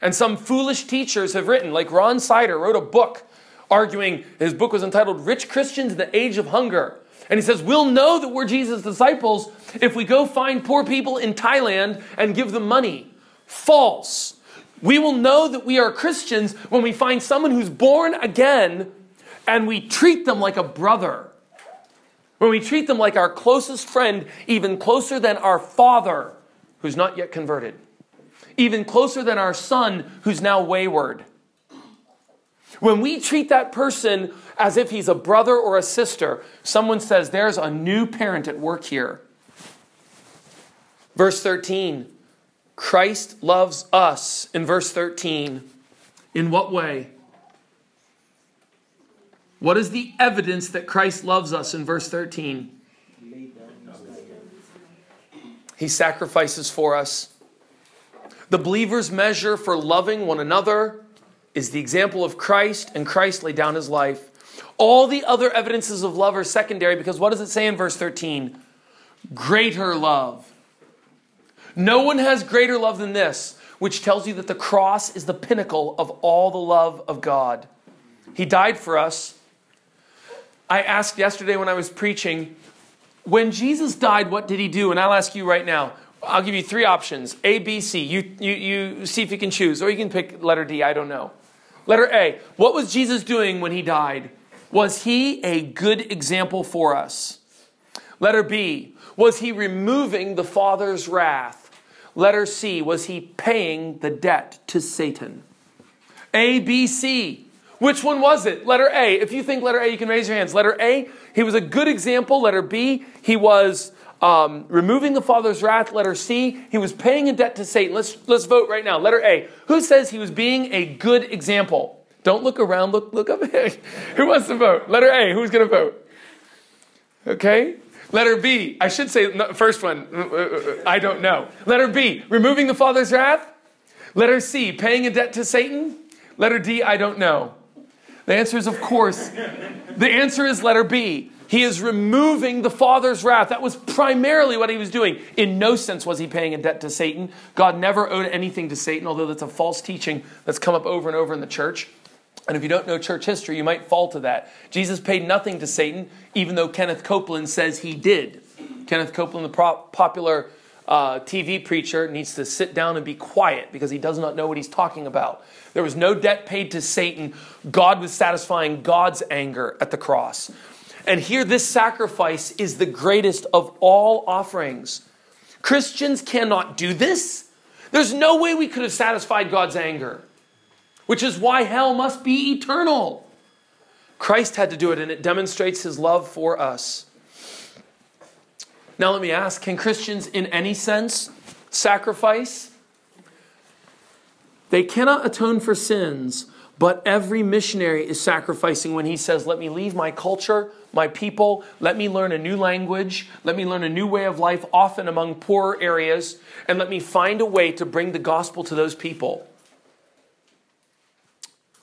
And some foolish teachers have written, like Ron Sider wrote a book arguing, his book was entitled Rich Christians in the Age of Hunger. And he says, We'll know that we're Jesus' disciples if we go find poor people in Thailand and give them money. False. We will know that we are Christians when we find someone who's born again and we treat them like a brother. When we treat them like our closest friend, even closer than our father who's not yet converted, even closer than our son who's now wayward. When we treat that person as if he's a brother or a sister, someone says, There's a new parent at work here. Verse 13 Christ loves us in verse 13. In what way? What is the evidence that Christ loves us in verse 13? He sacrifices for us. The believer's measure for loving one another is the example of Christ, and Christ laid down his life. All the other evidences of love are secondary because what does it say in verse 13? Greater love. No one has greater love than this, which tells you that the cross is the pinnacle of all the love of God. He died for us. I asked yesterday when I was preaching, when Jesus died, what did he do? And I'll ask you right now. I'll give you three options A, B, C. You, you, you see if you can choose, or you can pick letter D. I don't know. Letter A. What was Jesus doing when he died? Was he a good example for us? Letter B. Was he removing the Father's wrath? Letter C. Was he paying the debt to Satan? A, B, C. Which one was it? Letter A. If you think letter A, you can raise your hands. Letter A, he was a good example. Letter B, he was um, removing the Father's wrath. Letter C, he was paying a debt to Satan. Let's, let's vote right now. Letter A, who says he was being a good example? Don't look around, look, look up who wants to vote? Letter A, who's going to vote? Okay. Letter B, I should say, first one, uh, uh, uh, I don't know. Letter B, removing the Father's wrath. Letter C, paying a debt to Satan. Letter D, I don't know. The answer is, of course, the answer is letter B. He is removing the Father's wrath. That was primarily what he was doing. In no sense was he paying a debt to Satan. God never owed anything to Satan, although that's a false teaching that's come up over and over in the church. And if you don't know church history, you might fall to that. Jesus paid nothing to Satan, even though Kenneth Copeland says he did. Kenneth Copeland, the popular uh, TV preacher, needs to sit down and be quiet because he does not know what he's talking about. There was no debt paid to Satan. God was satisfying God's anger at the cross. And here, this sacrifice is the greatest of all offerings. Christians cannot do this. There's no way we could have satisfied God's anger, which is why hell must be eternal. Christ had to do it, and it demonstrates his love for us. Now, let me ask can Christians, in any sense, sacrifice? They cannot atone for sins, but every missionary is sacrificing when he says, Let me leave my culture, my people, let me learn a new language, let me learn a new way of life, often among poorer areas, and let me find a way to bring the gospel to those people.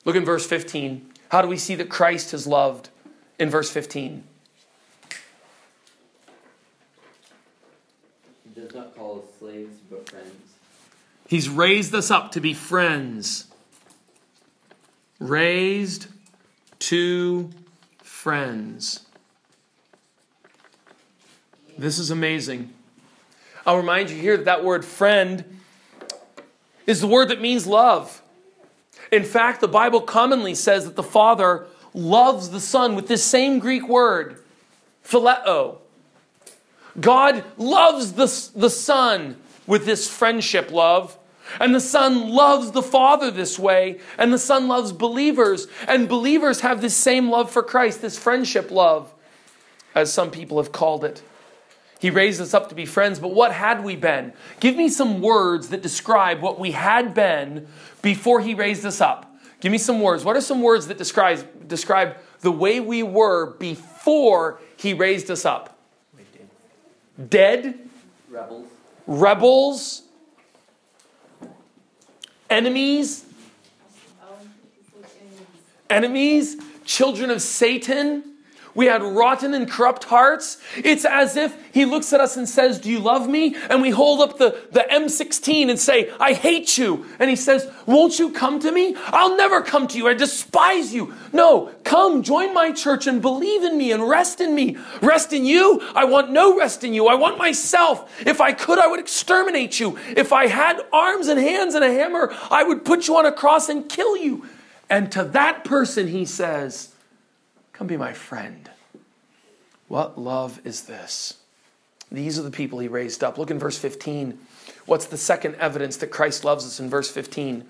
Look in verse 15. How do we see that Christ has loved in verse 15? He does not call us slaves, but friends. He's raised us up to be friends. Raised to friends. This is amazing. I'll remind you here that that word friend is the word that means love. In fact, the Bible commonly says that the Father loves the Son with this same Greek word, phileo. God loves the, the Son with this friendship love. And the Son loves the Father this way, and the Son loves believers, and believers have this same love for Christ, this friendship love, as some people have called it. He raised us up to be friends, but what had we been? Give me some words that describe what we had been before He raised us up. Give me some words. What are some words that describe, describe the way we were before He raised us up? Dead. Rebels. Rebels enemies, enemies, children of Satan. We had rotten and corrupt hearts. It's as if he looks at us and says, Do you love me? And we hold up the, the M16 and say, I hate you. And he says, Won't you come to me? I'll never come to you. I despise you. No, come, join my church and believe in me and rest in me. Rest in you? I want no rest in you. I want myself. If I could, I would exterminate you. If I had arms and hands and a hammer, I would put you on a cross and kill you. And to that person, he says, Come be my friend. What love is this? These are the people he raised up. Look in verse 15. What's the second evidence that Christ loves us in verse 15?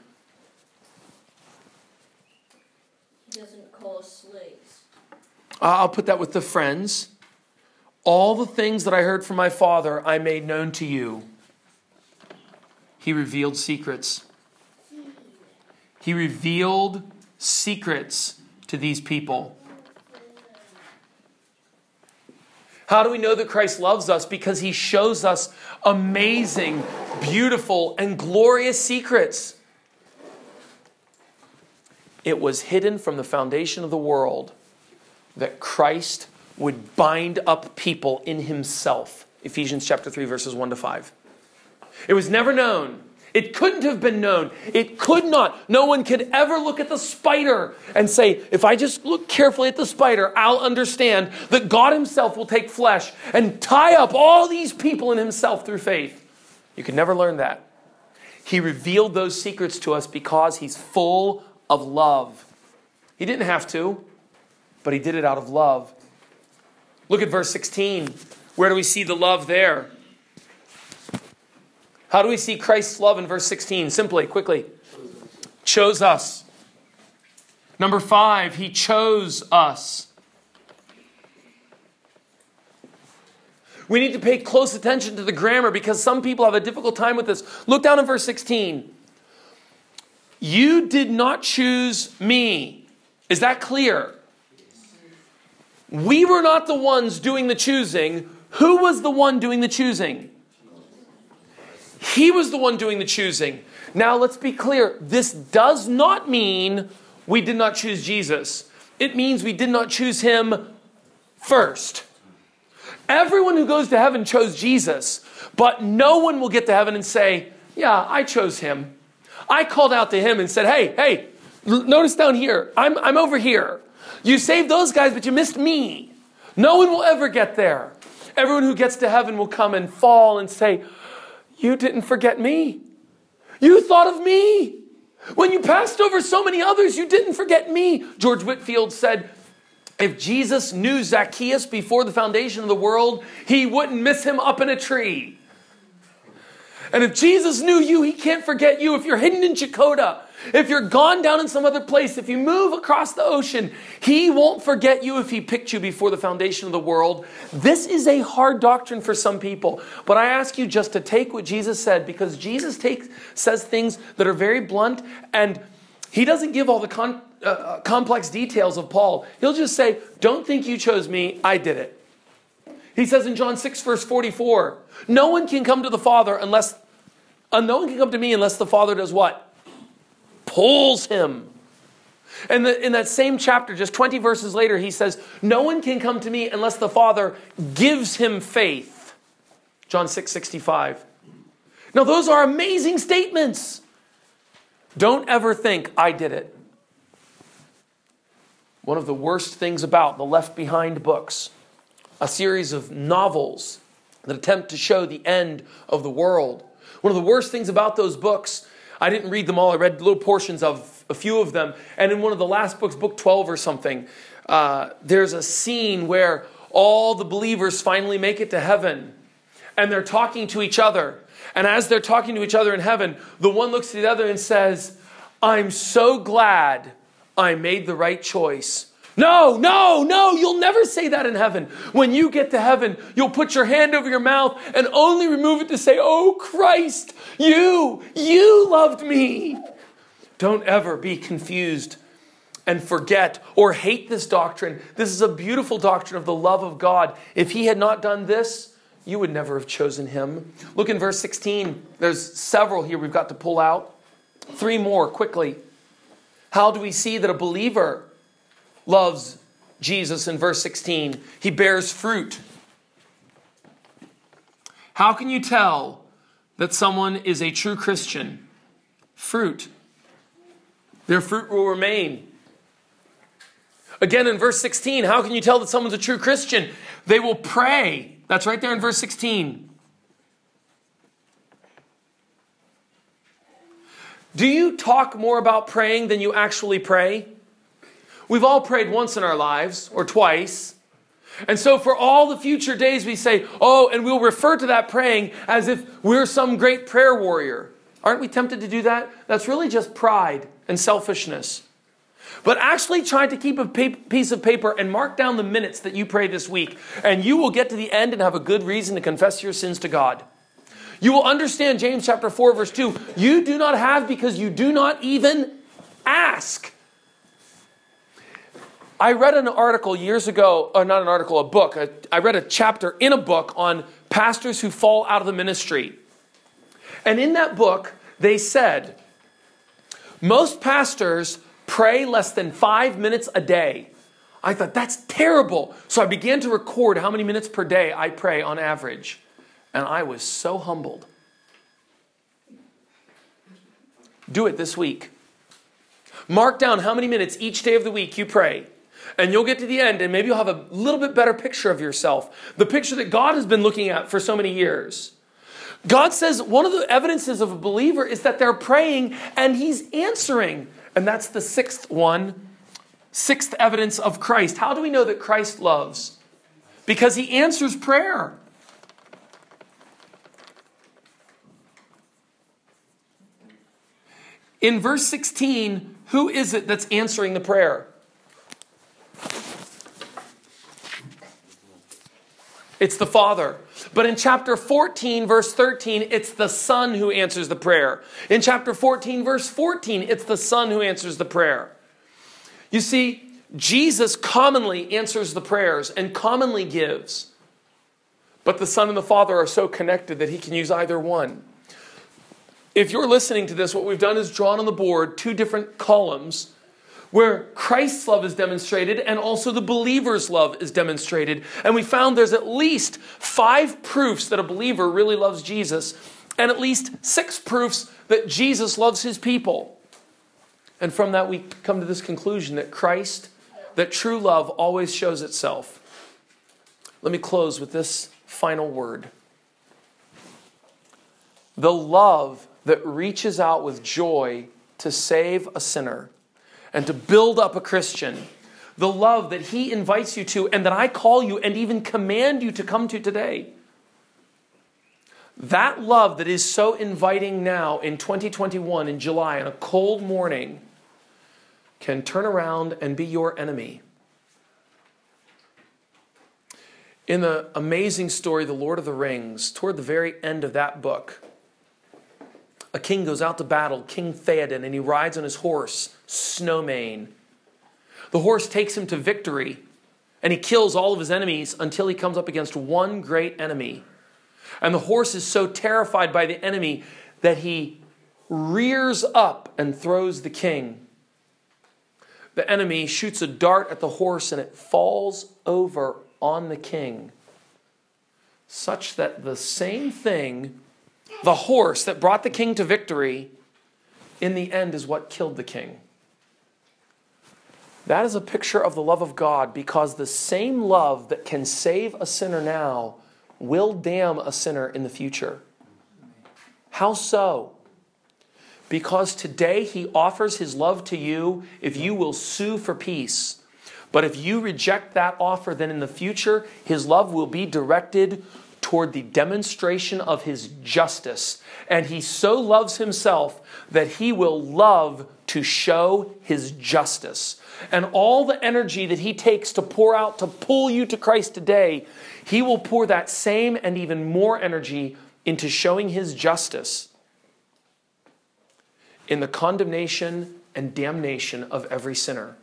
He doesn't call us slaves. I'll put that with the friends. All the things that I heard from my Father, I made known to you. He revealed secrets. He revealed secrets to these people. How do we know that Christ loves us? Because he shows us amazing, beautiful, and glorious secrets. It was hidden from the foundation of the world that Christ would bind up people in himself. Ephesians chapter 3 verses 1 to 5. It was never known. It couldn't have been known. It could not. No one could ever look at the spider and say, if I just look carefully at the spider, I'll understand that God Himself will take flesh and tie up all these people in Himself through faith. You could never learn that. He revealed those secrets to us because He's full of love. He didn't have to, but He did it out of love. Look at verse 16. Where do we see the love there? How do we see Christ's love in verse 16? Simply, quickly. Chose us. Number five, he chose us. We need to pay close attention to the grammar because some people have a difficult time with this. Look down in verse 16. You did not choose me. Is that clear? We were not the ones doing the choosing. Who was the one doing the choosing? He was the one doing the choosing. Now, let's be clear this does not mean we did not choose Jesus, it means we did not choose him first. Everyone who goes to heaven chose Jesus, but no one will get to heaven and say, Yeah, I chose him. I called out to him and said, Hey, hey, notice down here, I'm, I'm over here. You saved those guys, but you missed me. No one will ever get there. Everyone who gets to heaven will come and fall and say, you didn't forget me. You thought of me. When you passed over so many others, you didn't forget me. George Whitefield said, if Jesus knew Zacchaeus before the foundation of the world, he wouldn't miss him up in a tree. And if Jesus knew you, he can't forget you. If you're hidden in Chakotah, if you're gone down in some other place, if you move across the ocean, He won't forget you if He picked you before the foundation of the world. This is a hard doctrine for some people, but I ask you just to take what Jesus said because Jesus takes, says things that are very blunt and He doesn't give all the con, uh, uh complex details of Paul. He'll just say, Don't think you chose me, I did it. He says in John 6, verse 44, No one can come to the Father unless, uh, no one can come to me unless the Father does what? Pulls him. And in that same chapter, just 20 verses later, he says, No one can come to me unless the Father gives him faith. John 6 65. Now, those are amazing statements. Don't ever think I did it. One of the worst things about the Left Behind books, a series of novels that attempt to show the end of the world. One of the worst things about those books I didn't read them all. I read little portions of a few of them. And in one of the last books, book 12 or something, uh, there's a scene where all the believers finally make it to heaven and they're talking to each other. And as they're talking to each other in heaven, the one looks to the other and says, I'm so glad I made the right choice no, no, no, you'll never say that in heaven. When you get to heaven, you'll put your hand over your mouth and only remove it to say, Oh Christ, you, you loved me. Don't ever be confused and forget or hate this doctrine. This is a beautiful doctrine of the love of God. If He had not done this, you would never have chosen Him. Look in verse 16. There's several here we've got to pull out. Three more quickly. How do we see that a believer loves Jesus in verse 16. He bears fruit. How can you tell that someone is a true Christian? Fruit. Their fruit will remain. Again, in verse 16, how can you tell that someone's a true Christian? They will pray. That's right there in verse 16. Do you talk more about praying than you actually pray? We've all prayed once in our lives or twice. And so for all the future days, we say, oh, and we'll refer to that praying as if we're some great prayer warrior. Aren't we tempted to do that? That's really just pride and selfishness. But actually try to keep a piece of paper and mark down the minutes that you pray this week, and you will get to the end and have a good reason to confess your sins to God. You will understand James chapter 4 verse 2. You do not have because you do not even ask. I read an article years ago, or not an article, a book. I read a chapter in a book on pastors who fall out of the ministry. And in that book, they said most pastors pray less than five minutes a day. I thought, that's terrible. So I began to record how many minutes per day I pray on average. And I was so humbled. Do it this week. Mark down how many minutes each day of the week you pray. And you'll get to the end, and maybe you'll have a little bit better picture of yourself. The picture that God has been looking at for so many years. God says one of the evidences of a believer is that they're praying and He's answering. And that's the sixth one, sixth evidence of Christ. How do we know that Christ loves? Because He answers prayer. In verse 16, who is it that's answering the prayer? It's the Father. But in chapter 14, verse 13, it's the Son who answers the prayer. In chapter 14, verse 14, it's the Son who answers the prayer. You see, Jesus commonly answers the prayers and commonly gives. But the Son and the Father are so connected that he can use either one. If you're listening to this, what we've done is drawn on the board two different columns where Christ's love is demonstrated and also the believer's love is demonstrated. And we found there's at least five proofs that a believer really loves Jesus, and at least six proofs that Jesus loves his people. And from that, we come to this conclusion that Christ, that true love always shows itself. Let me close with this final word. The love that reaches out with joy to save a sinner and to build up a Christian. The love that He invites you to and that I call you and even command you to come to today. That love that is so inviting now in 2021 in July on a cold morning can turn around and be your enemy. In the amazing story, The Lord of the Rings, toward the very end of that book, a king goes out to battle, King Theoden, and he rides on his horse, Snowmane. The horse takes him to victory, and he kills all of his enemies until he comes up against one great enemy. And the horse is so terrified by the enemy that he rears up and throws the king. The enemy shoots a dart at the horse and it falls over on the king, such that the same thing the horse that brought the king to victory, in the end, is what killed the king. That is a picture of the love of God because the same love that can save a sinner now will damn a sinner in the future. How so? Because today he offers his love to you if you will sue for peace. But if you reject that offer, then in the future his love will be directed toward the demonstration of his justice. And he so loves himself that he will love to show his justice. And all the energy that he takes to pour out to pull you to Christ today, he will pour that same and even more energy into showing his justice in the condemnation and damnation of every sinner.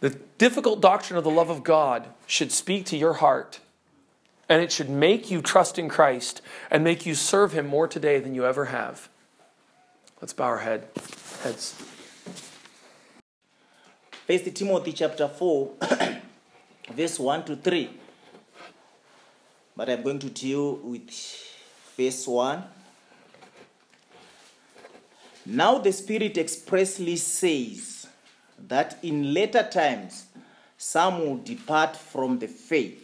The difficult doctrine of the love of God should speak to your heart and it should make you trust in Christ and make you serve Him more today than you ever have. Let's bow our head, heads. First Timothy chapter 4, verse 1 to 3. But I'm going to deal with verse 1. Now the Spirit expressly says that in later times some will depart from the faith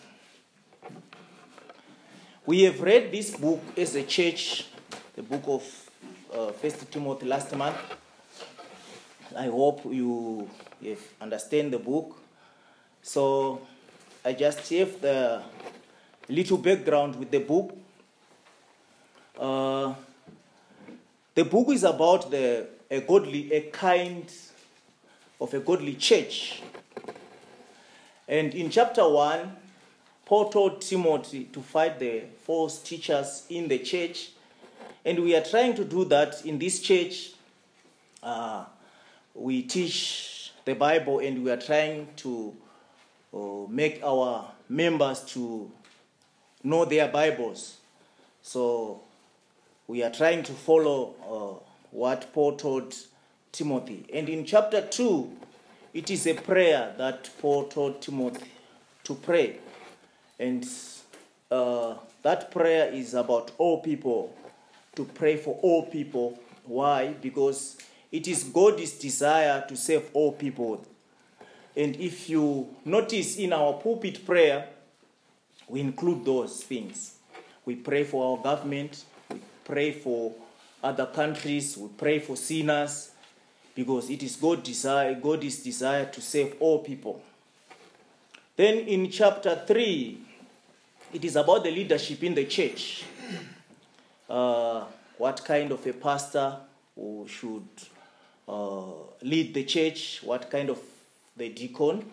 We have read this book as a church, the book of uh, First Timothy last month. I hope you understand the book. So I just have the little background with the book. Uh, the book is about the a godly, a kind of a godly church. And in chapter one, Paul told Timothy to fight the false teachers in the church. And we are trying to do that in this church. Uh, we teach the Bible and we are trying to uh, make our members to know their Bibles. So we are trying to follow uh, what Paul told Timothy. And in chapter 2, it is a prayer that Paul told Timothy to pray. And uh, that prayer is about all people, to pray for all people. Why? Because it is God's desire to save all people. And if you notice in our pulpit prayer, we include those things. We pray for our government, we pray for other countries, we pray for sinners, because it is God's desire, God's desire to save all people. Then in chapter 3, it is about the leadership in the church. Uh, what kind of a pastor who should uh, lead the church, what kind of the deacon.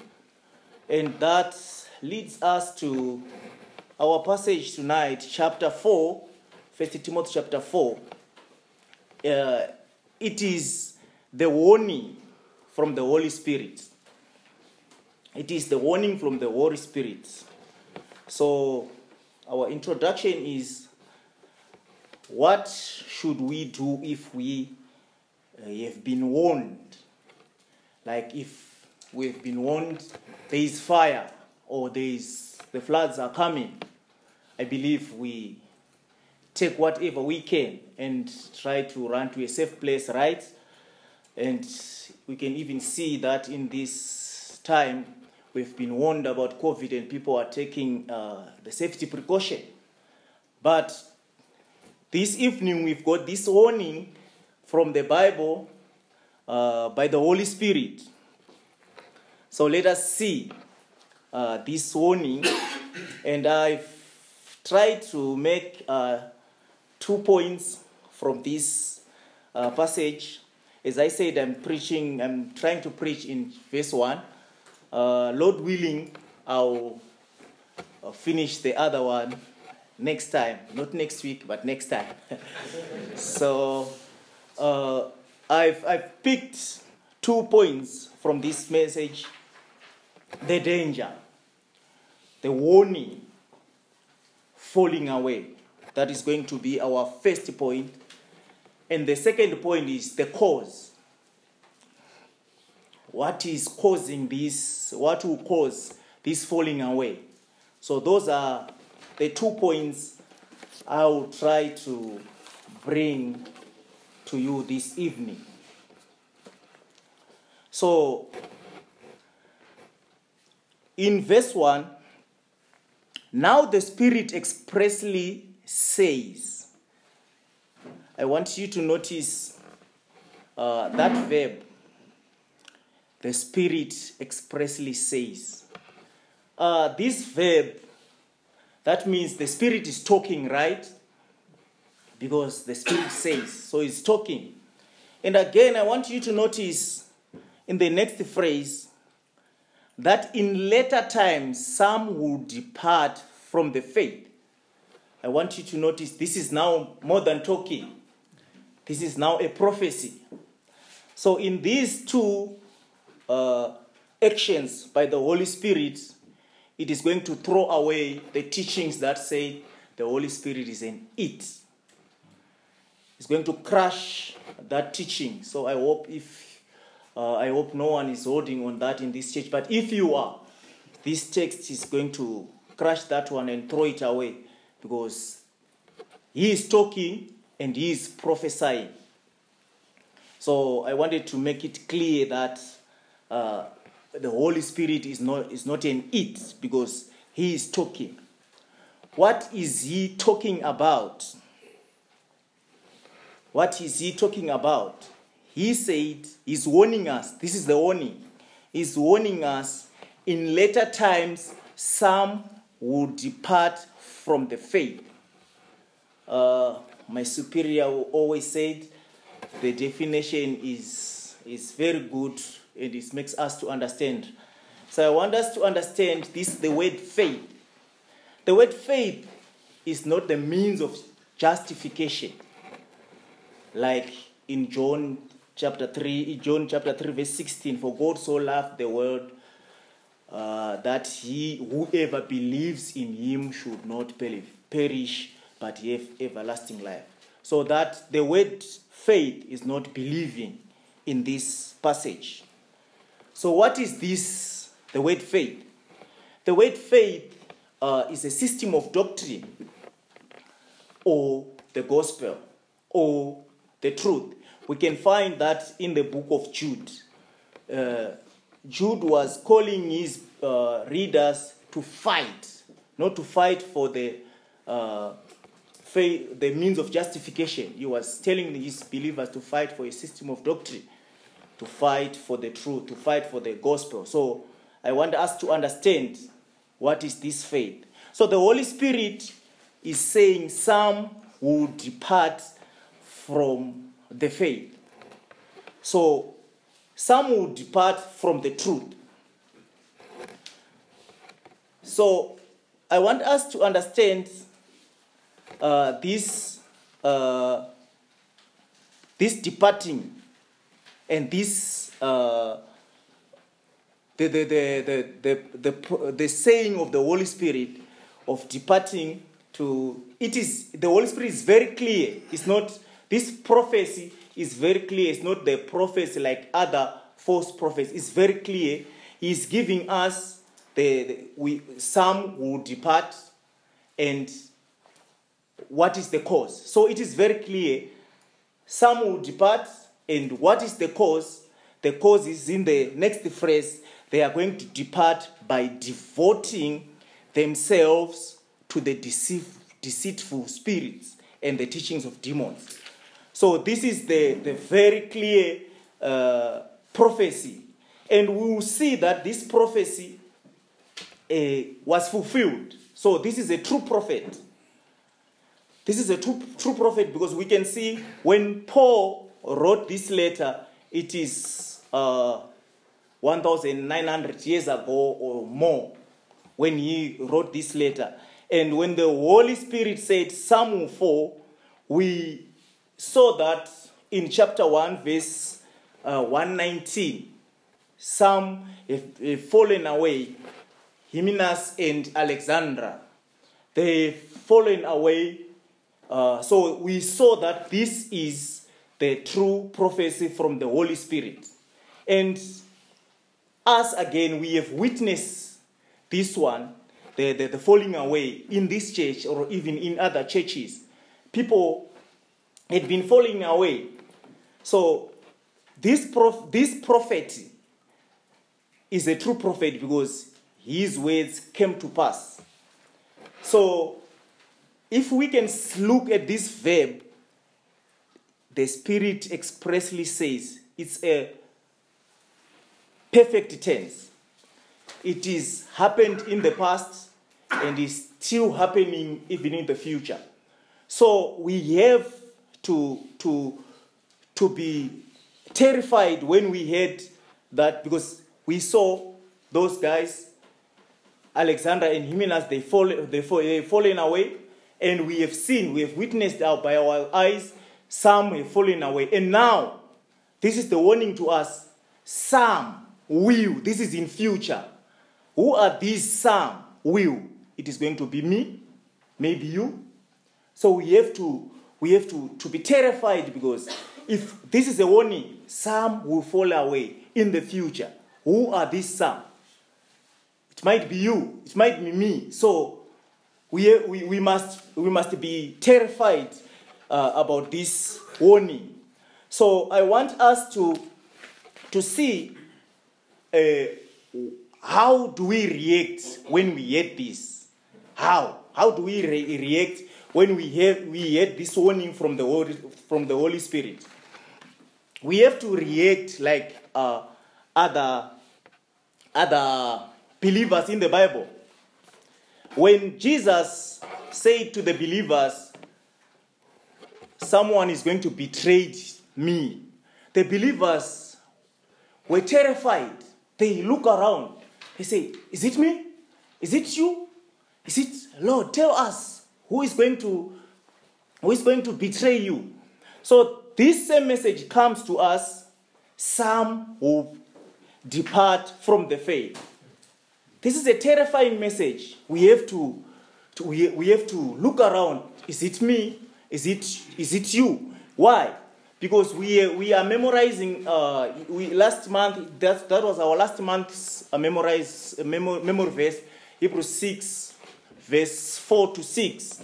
And that leads us to our passage tonight, chapter 4, 1 Timothy chapter 4. Uh, it is the warning from the Holy Spirit. It is the warning from the Holy Spirit. So, our introduction is what should we do if we uh, have been warned? Like if we've been warned there is fire or there is the floods are coming. I believe we take whatever we can and try to run to a safe place, right? And we can even see that in this time we've been warned about COVID and people are taking uh, the safety precaution. But this evening we've got this warning from the Bible uh, by the Holy Spirit. So let us see uh, this warning, and I've tried to make uh, two points from this uh, passage. As I said, I'm preaching, I'm trying to preach in verse 1. Uh, Lord willing, I'll uh, finish the other one next time. Not next week, but next time. so uh, I've, I've picked two points from this message the danger, the warning, falling away. That is going to be our first point. And the second point is the cause. What is causing this? What will cause this falling away? So, those are the two points I will try to bring to you this evening. So, in verse 1, now the Spirit expressly says, I want you to notice uh, that verb, the Spirit expressly says. Uh, this verb, that means the Spirit is talking, right? Because the Spirit says, so he's talking. And again, I want you to notice in the next phrase that in later times some will depart from the faith. I want you to notice this is now more than talking, this is now a prophecy. So, in these two uh, actions by the Holy Spirit, it is going to throw away the teachings that say the Holy Spirit is an it. It's going to crush that teaching. So I hope if uh, I hope no one is holding on that in this church. But if you are, this text is going to crush that one and throw it away because he is talking and he is prophesying. So I wanted to make it clear that uh, the Holy Spirit is not, is not an it because He is talking. What is He talking about? What is He talking about? He said, He's warning us. This is the warning. He's warning us in later times, some will depart from the faith. Uh, my superior always said the definition is, is very good and it makes us to understand. So I want us to understand this the word faith. The word faith is not the means of justification. Like in John chapter 3, John chapter 3, verse 16, for God so loved the world uh, that he whoever believes in him should not perish but have everlasting life so that the word faith is not believing in this passage so what is this? The word faith. The word faith uh, is a system of doctrine or the gospel or the truth. We can find that in the book of jude. Uh, Jude was calling his uh, readers to fight, not to fight for the, uh, faith, the means of justification. He was telling his believers to fight for a system of doctrine, to fight for the truth, to fight for the gospel. So I want us to understand what is this faith. So the Holy Spirit is saying some will depart from the faith. So some will depart from the truth. So, I want us to understand uh, this, uh, this departing and this uh, the, the, the, the, the, the, the saying of the Holy Spirit of departing to it is the Holy Spirit is very clear. It's not this prophecy is very clear. It's not the prophecy like other false prophets. It's very clear. He's giving us the, the we some will depart and what is the cause. So it is very clear. Some will depart, and what is the cause? The cause is in the next phrase. They are going to depart by devoting themselves to the deceive, deceitful spirits and the teachings of demons. So this is the, the very clear uh, prophecy. And we will see that this prophecy uh, was fulfilled. So this is a true prophet. This is a true, true prophet because we can see when Paul wrote this letter, it is uh, 1,900 years ago or more when he wrote this letter. And when the Holy Spirit said, will fall, we saw that in chapter 1, verse uh, 119. Some have, fallen away, Hymenaeus and Alexander. They've fallen away. Uh, so we saw that this is the true prophecy from the Holy Spirit. And us again, we have witnessed this one, the, the, the falling away in this church or even in other churches. People had been falling away. So this, prof- this prophet is a true prophet because his words came to pass. So if we can look at this verb, the Spirit expressly says it's a perfect tense. It is happened in the past and is still happening even in the future. So we have to, to, to be terrified when we heard that because we saw those guys, Alexander and Hymenaeus, they fall, they fall, they fallen away, and we have seen, we have witnessed out by our eyes, some have fallen away. And now, this is the warning to us, some will, this is in future. Who are these some will? It is going to be me, maybe you. So we have to we have to, to be terrified because if this is a warning, some will fall away in the future. Who are these some? It might be you, it might be me. So we, we, we, must, we must be terrified uh, about this warning. So I want us to, to see uh, how do we react when we hear this? How? How do we re- react when we hear we hear this warning from the Holy, from the Holy Spirit? We have to react like uh, other other believers in the Bible. When Jesus said to the believers, "Someone is going to betray me," the believers were terrified. They look around. They say, Is it me? Is it you? Is it Lord? Tell us who is going to who is going to betray you. So this same message comes to us. Some who depart from the faith. This is a terrifying message. We have to, to we, we have to look around. Is it me? Is it is it you? Why? because we, we are memorizing uh, we, last month that, that was our last month's uh, memorize uh, memo, memory verse hebrews 6 verse 4 to 6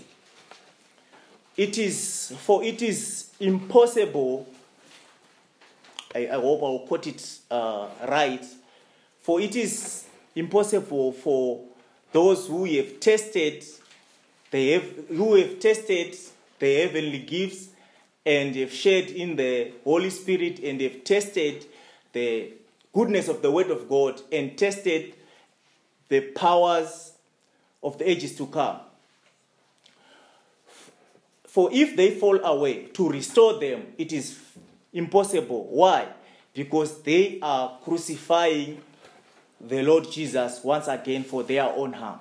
it is for it is impossible i, I hope i'll quote it uh, right for it is impossible for those who have tested they have who have tested the heavenly gifts and have shared in the Holy Spirit and have tested the goodness of the Word of God and tested the powers of the ages to come. For if they fall away, to restore them, it is impossible. Why? Because they are crucifying the Lord Jesus once again for their own harm.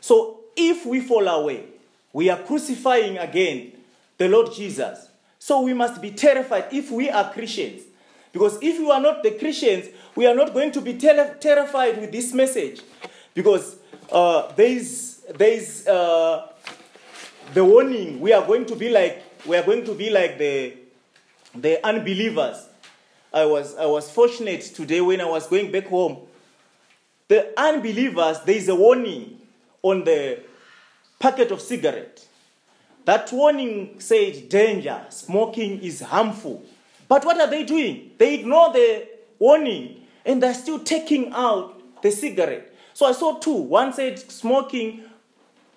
So if we fall away, we are crucifying again the Lord Jesus. So we must be terrified if we are Christians. Because if we are not the Christians, we are not going to be ter- terrified with this message. Because uh, there is, there is uh, the warning. We are going to be like we are going to be like the the unbelievers. I was I was fortunate today when I was going back home. The unbelievers, there is a warning on the packet of cigarette. That warning said, danger, smoking is harmful. But what are they doing? They ignore the warning and they're still taking out the cigarette. So I saw two. One said smoking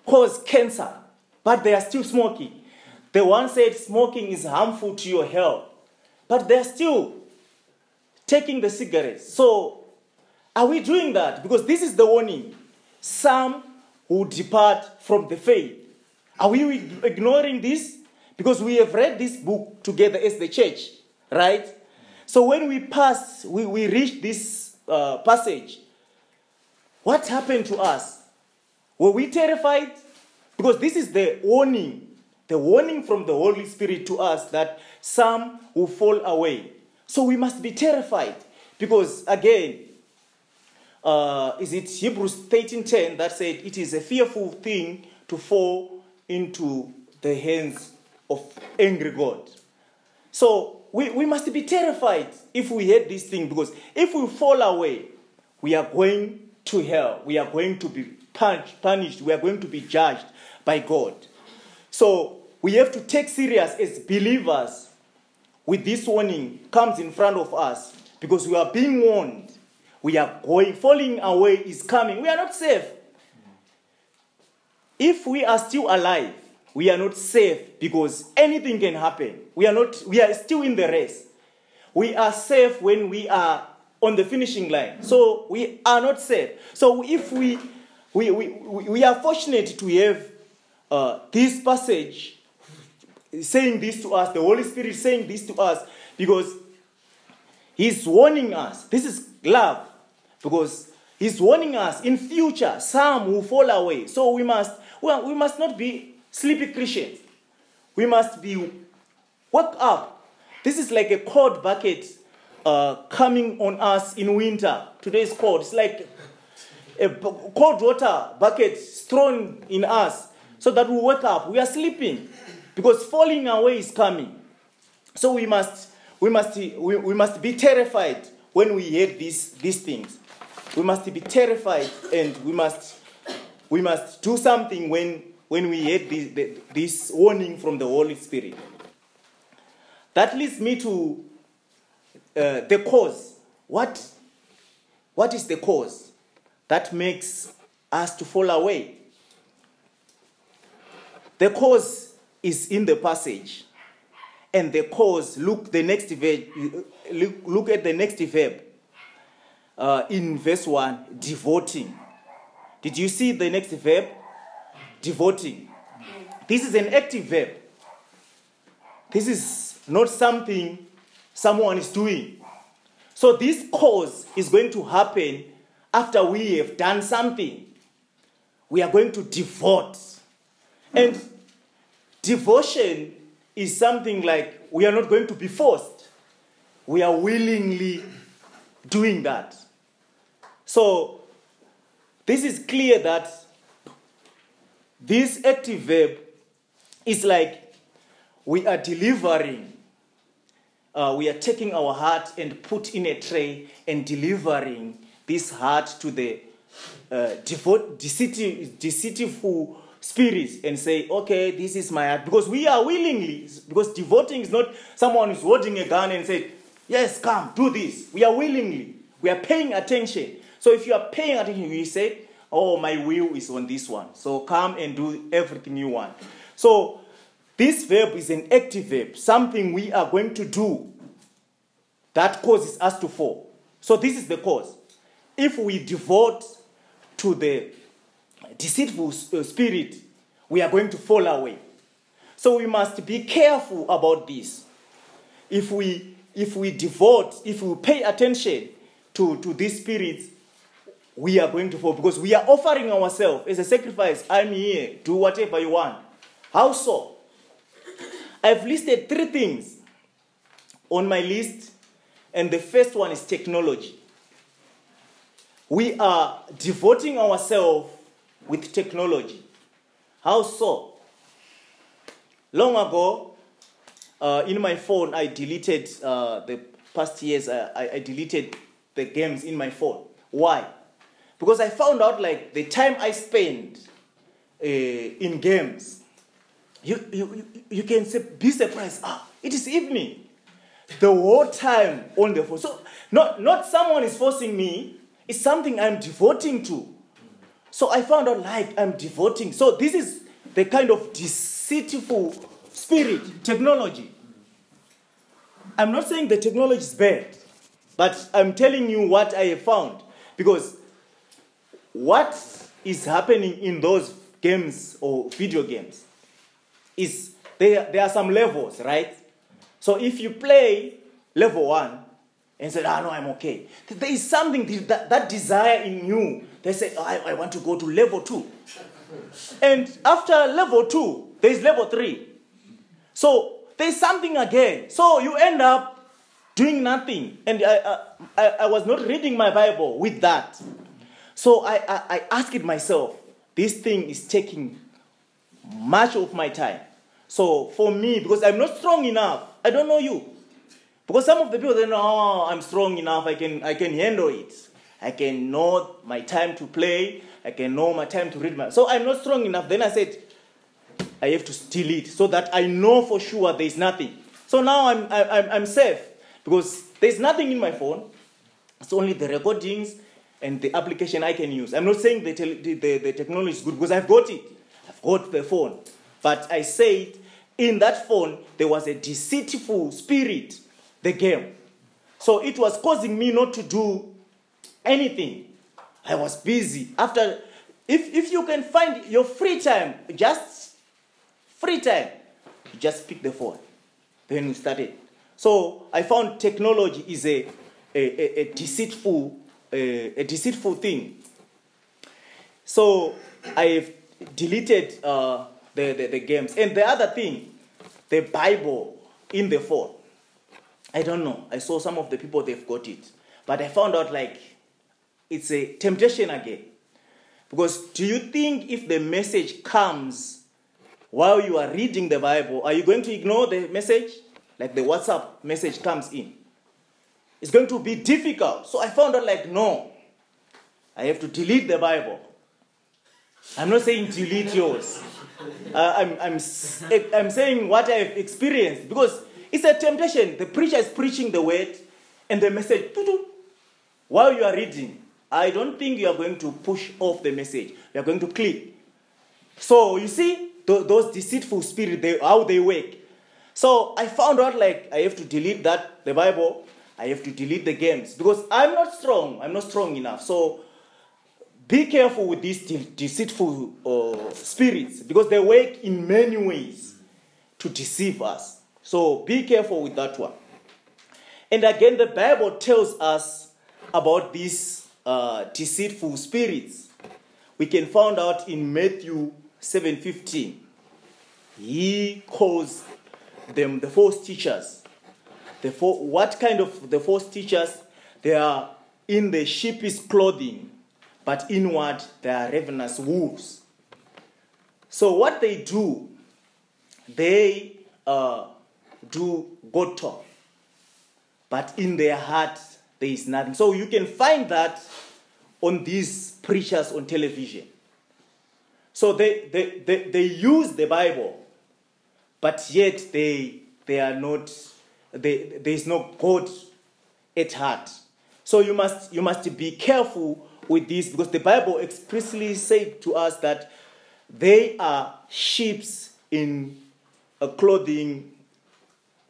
causes cancer, but they are still smoking. The one said smoking is harmful to your health, but they're still taking the cigarettes. So are we doing that? Because this is the warning. Some who depart from the faith. Are we ignoring this? Because we have read this book together as the church, right? So when we pass, we, we reach this uh, passage, what happened to us? Were we terrified? Because this is the warning, the warning from the Holy Spirit to us that some will fall away. So we must be terrified. Because again, uh, is it Hebrews 13:10 that said it is a fearful thing to fall into the hands of angry God. So we, we must be terrified if we hear this thing because if we fall away, we are going to hell. We are going to be punished, punished. We are going to be judged by God. So we have to take serious as believers with this warning comes in front of us because we are being warned. We are going, falling away is coming. We are not safe. If we are still alive, we are not safe because anything can happen. We are not we are still in the race. We are safe when we are on the finishing line. So we are not safe. So if we we, we, we are fortunate to have uh, this passage saying this to us, the Holy Spirit saying this to us, because He's warning us. This is love. Because He's warning us in future, some will fall away. So we must well, we must not be sleepy Christians. We must be wake up. This is like a cold bucket uh, coming on us in winter. Today is cold. It's like a cold water bucket thrown in us so that we wake up. We are sleeping because falling away is coming. So we must, we must, we, we must be terrified when we hear these, these things. We must be terrified and we must we must do something when, when we hear this, this warning from the Holy Spirit. That leads me to uh, the cause. What, what is the cause? that makes us to fall away. The cause is in the passage. And the cause, look the next verb, look, look at the next verb uh, in verse 1, devoting. Did you see the next verb? Devoting. This is an active verb. This is not something someone is doing. So this cause is going to happen after we have done something. We are going to devote. And devotion is something like we are not going to be forced. We are willingly doing that. So this is clear that this active verb is like we are delivering uh, we are taking our heart and put in a tray and delivering this heart to the uh, devote, deceitful, deceitful spirits and say, okay, this is my heart. Because we are willingly, because devoting is not someone who's holding a gun and say, yes, come, do this. We are willingly. We are paying attention. So if you are paying attention, you say, oh, my will is on this one. So come and do everything you want. So this verb is an active verb, something we are going to do that causes us to fall. So this is the cause. If we devote to the deceitful uh, spirit, we are going to fall away. So we must be careful about this. If we if we devote, if we pay attention to, to these spirits, we are going to fall because we are offering ourselves as a sacrifice. I'm here, do whatever you want. How so? I've listed three things on my list, and the first one is technology. We are devoting ourselves with technology. How so? Long ago, uh, in my phone, I deleted uh, the past years. I, I deleted the games in my phone. Why? Because I found out like the time I spend uh, in games you, you, you can say, be surprised. Ah, it is evening. The whole time on the phone. So, not, not someone is forcing me, it's something I'm devoting to. So, I found out like I'm devoting. So, this is the kind of deceitful spirit, technology. I'm not saying the technology is bad, but I'm telling you what I have found. Because what is happening in those games or video games is there, there are some levels, right? So if you play level one and say, ah, no, I'm okay, there is something, that, that desire in you. They say, oh, I, I want to go to level two. And after level two, there is level three. So there's something again. So you end up doing nothing. And I, I, I was not reading my Bible with that. So I, I, I asked myself, this thing is taking much of my time. So for me, because I'm not strong enough, I don't know you. Because some of the people they know, oh, I'm strong enough, I can I can handle it. I can know my time to play, I can know my time to read my so I'm not strong enough. Then I said, I have to steal it so that I know for sure there's nothing. So now I'm I'm I'm safe because there's nothing in my phone. It's only the recordings and the application I can use. I'm not saying the, the, the, the technology is good because I've got it I've got the phone. But I said, in that phone, there was a deceitful spirit, the game. So it was causing me not to do anything. I was busy. After, if, if you can find your free time, just free time, just pick the phone. Then we started. So I found technology is a, a, a, a deceitful, a, a deceitful thing. So I've deleted uh, the, the, the games. And the other thing, the Bible in the phone. I don't know. I saw some of the people, they've got it. But I found out like it's a temptation again. Because do you think if the message comes while you are reading the Bible, are you going to ignore the message? Like the WhatsApp message comes in. It's going to be difficult. So I found out like, no, I have to delete the Bible. I'm not saying delete yours. Uh, I'm, I'm, I'm saying what I've experienced because it's a temptation. The preacher is preaching the word and the message, while you are reading, I don't think you are going to push off the message. You are going to click. So you see th- those deceitful spirits, they, how they work. So I found out like I have to delete that the Bible. I have to delete the games because I'm not strong. I'm not strong enough. So be careful with these de- deceitful uh, spirits because they work in many ways to deceive us. So be careful with that one. And again, the Bible tells us about these uh, deceitful spirits. We can find out in Matthew 7:15. He calls them the false teachers. The what kind of the false teachers? They are in the sheep's clothing, but inward they are ravenous wolves. So what they do, they uh, do God talk, but in their heart there is nothing. So you can find that on these preachers on television. So they, they, they, they use the Bible, but yet they, they are not, they, there is no God at heart. So you must, you must be careful with this because the Bible expressly said to us that they are sheeps in a clothing,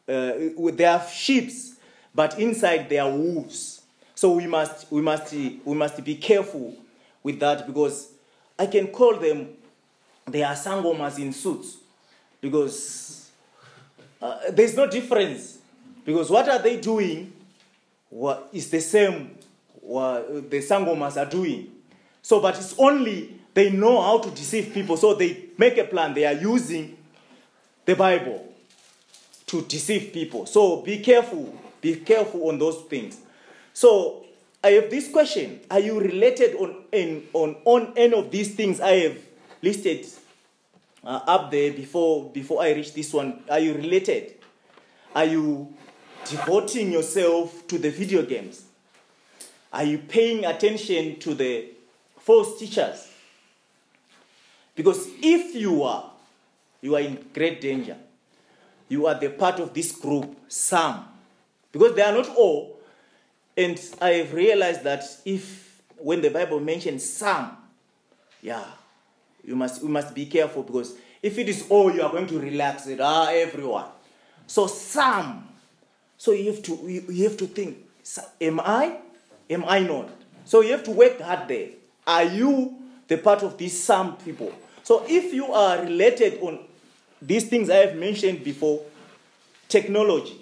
uh, they are sheeps, but inside they are wolves. So we must, we must, we must be careful with that because I can call them, they are sangomas in suits because uh, there's no difference. Because what are they doing what is the same what the sangomas are doing. So, but it's only they know how to deceive people. So they make a plan. They are using the Bible to deceive people. So be careful. Be careful on those things. So I have this question: Are you related on in, on on any of these things I have listed uh, up there before before I reach this one? Are you related? Are you devoting yourself to the video games? Are you paying attention to the false teachers? Because if you are, you are in great danger. You are the part of this group, some. Because they are not all. And I have realized that if, when the Bible mentions some, yeah, you must, you must be careful because if it is all, you are going to relax it, ah, everyone. So some. So you have to, you, you have to think, am I? Am I not? So you have to work hard there. Are you the part of these some people? So if you are related on these things I have mentioned before, technology,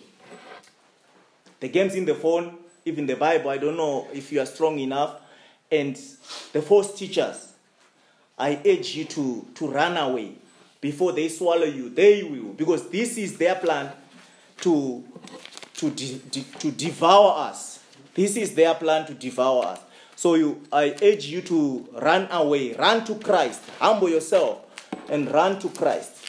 the games in the phone, even the Bible, I don't know if you are strong enough, and the false teachers, I urge you to, to run away before they swallow you. They will, because this is their plan to, to, de- de- to devour us. This is their plan to devour us. So you, I urge you to run away, run to Christ, humble yourself, and run to Christ.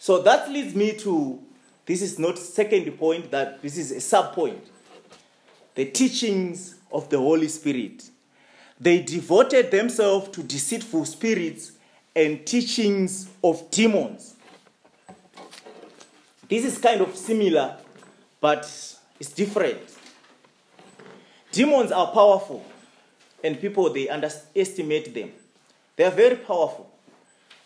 So that leads me to this is not second point, that this is a sub point. The teachings of the Holy Spirit. They devoted themselves to deceitful spirits and teachings of demons. This is kind of similar, but it's different. Demons are powerful, and people they underestimate them. They are very powerful.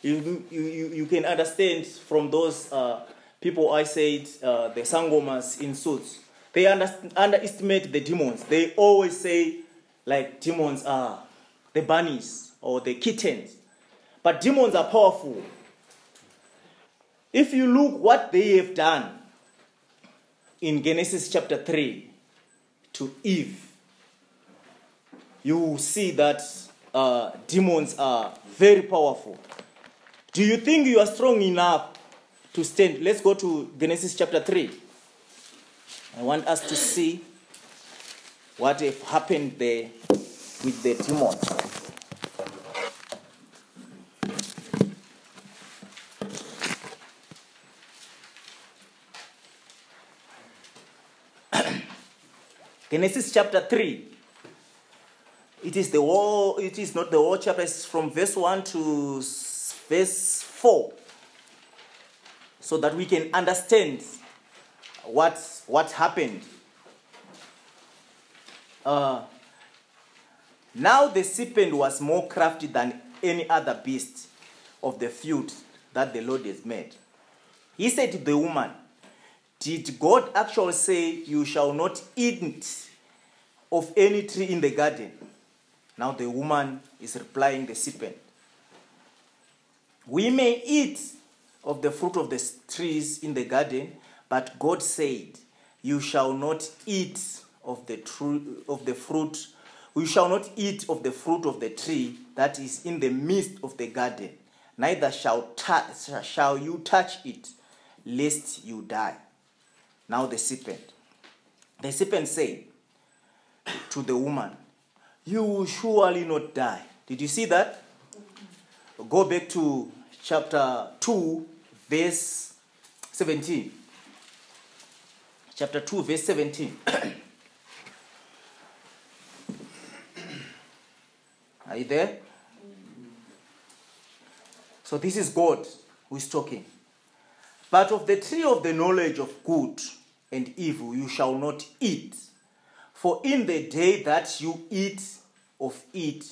You, you, you, can understand from those uh, people I said, uh, the sangomas in suits. They under, underestimate the demons. They always say, like, demons are the bunnies or the kittens. But demons are powerful. If you look what they have done in Genesis chapter 3 to Eve, you will see that uh, demons are very powerful. Do you think you are strong enough to stand? Let's go to Genesis chapter 3. I want us to see what have happened there with the demons. Genesis chapter 3. It is the whole, it is not the whole chapter, it's from verse 1 to verse 4. So that we can understand what, what happened. Uh, now the serpent was more crafty than any other beast of the field that the Lord has made. He said to the woman, Did God actually say, You shall not eat of any tree in the garden? Now the woman is replying the serpent, We may eat of the fruit of the trees in the garden, but God said, You shall not eat of the, tru- of the fruit, you shall not eat of the fruit of the tree that is in the midst of the garden, neither shall, tou- shall you touch it, lest you die. Now the serpent. The serpent said to the woman, You will surely not die. Did you see that? Go back to chapter 2, verse 17. Chapter 2, verse 17. Are you there? So this is God who is talking. But of the tree of the knowledge of good and evil you shall not eat. For in the day that you eat of it,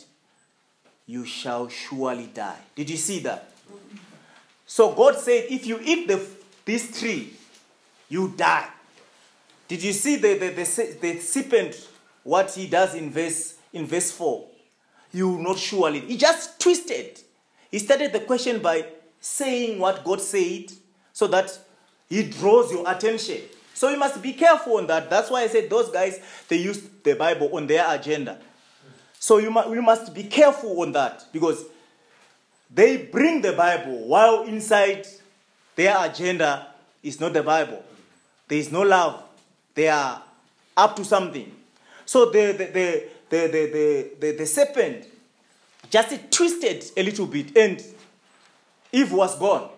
you shall surely die. Did you see that? So God said, if you eat the, this tree, you die. Did you see the, the, the, the serpent, what he does in verse, in verse 4? You will not surely. He just twisted. He started the question by saying what God said so that he draws your attention. So you must be careful on that. That's why I said those guys, they use the Bible on their agenda. So you, mu- must be careful on that because they bring the Bible while inside their agenda is not the Bible. There is no love. They are up to something. So the, the, the, the, the, the, the, the serpent just twisted a little bit and Eve was gone.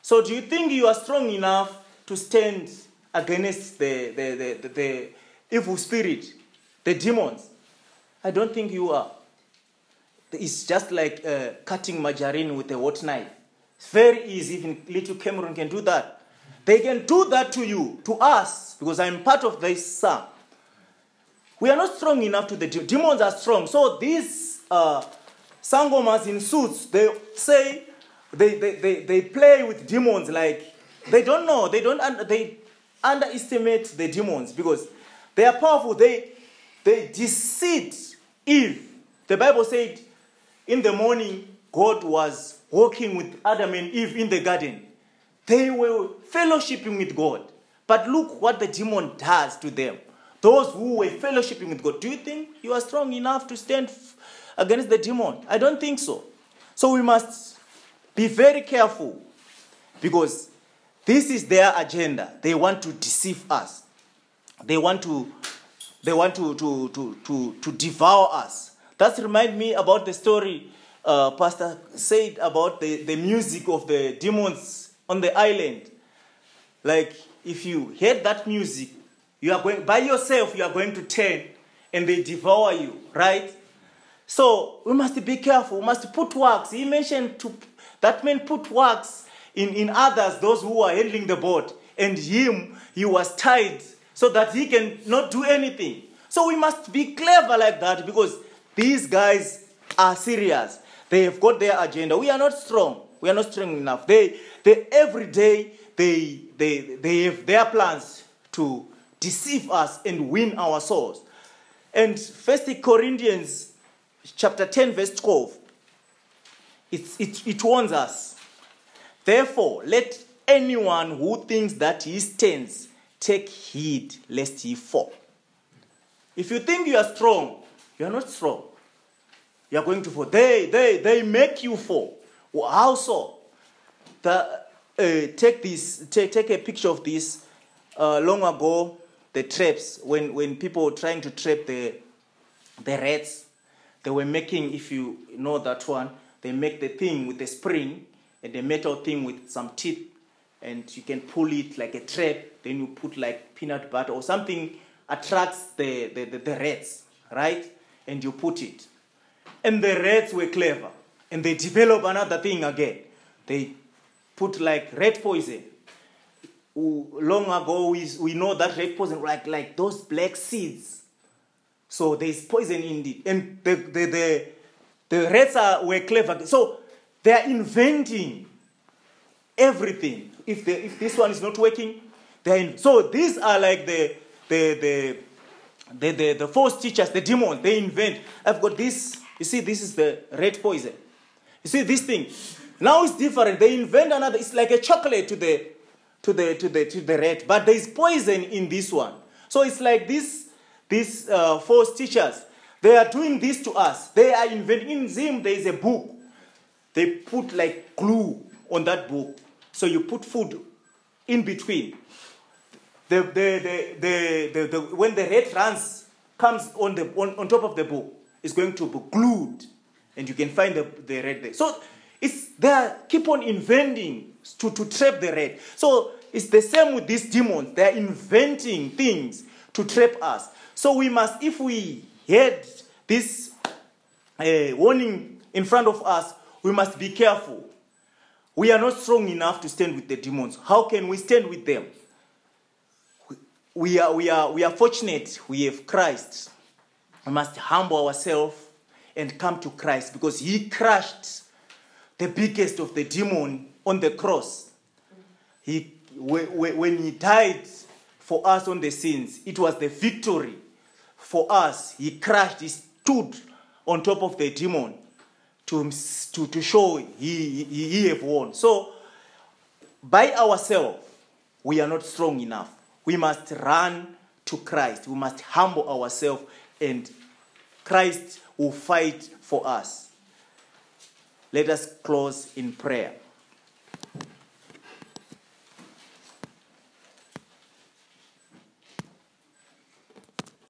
So do you think you are strong enough to stand against the, the, the, the, evil spirit, the demons? I don't think you are. It's just like uh, cutting margarine with a hot knife. It's very easy. Even little Cameron can do that. They can do that to you, to us, because I'm part of this psalm. We are not strong enough to the de- demons are strong. So these uh, sangomas in suits, they say they, they, they, they play with demons like they don't know. They don't they underestimate the demons because they are powerful. They they deceit Eve. The Bible said in the morning God was walking with Adam and Eve in the garden. They were fellowshipping with God. But look what the demon does to them. Those who were fellowshipping with God. Do you think you are strong enough to stand against the demon? I don't think so. So we must be very careful because this is their agenda. They want to deceive us. They want to they want to to to to, to devour us. That remind me about the story uh, Pastor said about the, the music of the demons on the island. Like if you hear that music, you are going by yourself, you are going to turn and they devour you, right? So we must be careful. We must put works. He mentioned to that man put works in, in others, those who are handling the boat, and him he was tied so that he can not do anything. So we must be clever like that because these guys are serious. They have got their agenda. We are not strong. We are not strong enough. They, they every day they, they, they have their plans to deceive us and win our souls. And First Corinthians chapter 10, verse 12, it, it, it warns us. Therefore, let anyone who thinks that he stands take heed lest he fall. If you think you are strong, you are not strong. You are going to fall. They, they, they make you fall. Well, How so? The, uh, take this. Take, take a picture of this. Uh, long ago, the traps when when people were trying to trap the the rats, they were making. If you know that one, they make the thing with the spring and the metal thing with some teeth, and you can pull it like a trap. Then you put like peanut butter or something attracts the the, the, the rats, right? And you put it. And the rats were clever. And they develop another thing again. They put like rat poison. Long ago, we, we know that rat poison, like, like those black seeds. So there is poison in it. And the, the, the, the rats are, were clever. So they are inventing everything. If, the, if this one is not working, they're in, so these are like the, the, the, the, the, the false teachers, the demons, they invent. I've got this, you see, this is the red poison. You see this thing. Now it's different. They invent another, it's like a chocolate to the to the to the to the rat, but there is poison in this one. So it's like this these uh, false teachers. They are doing this to us. They are inventing in Zim, there is a book. They put like glue on that book. So you put food in between. The, the, the, the, the, when the red runs, comes on, the, on, on top of the book, it's going to be glued. And you can find the, the rat there. So it's, they are, keep on inventing to, to trap the red. So it's the same with these demons. They are inventing things to trap us. So we must, if we had this uh, warning in front of us, we must be careful. We are not strong enough to stand with the demons. How can we stand with them? We are, we are, we are fortunate we have Christ. We must humble ourselves and come to Christ because He crushed the biggest of the demon on the cross. He, when He died for us on the sins, it was the victory for us. He crushed, He stood on top of the demon to, to, to show he, he, he have won. So, by ourselves, we are not strong enough. We must run to Christ. We must humble ourselves, and Christ will fight for us. Let us close in prayer.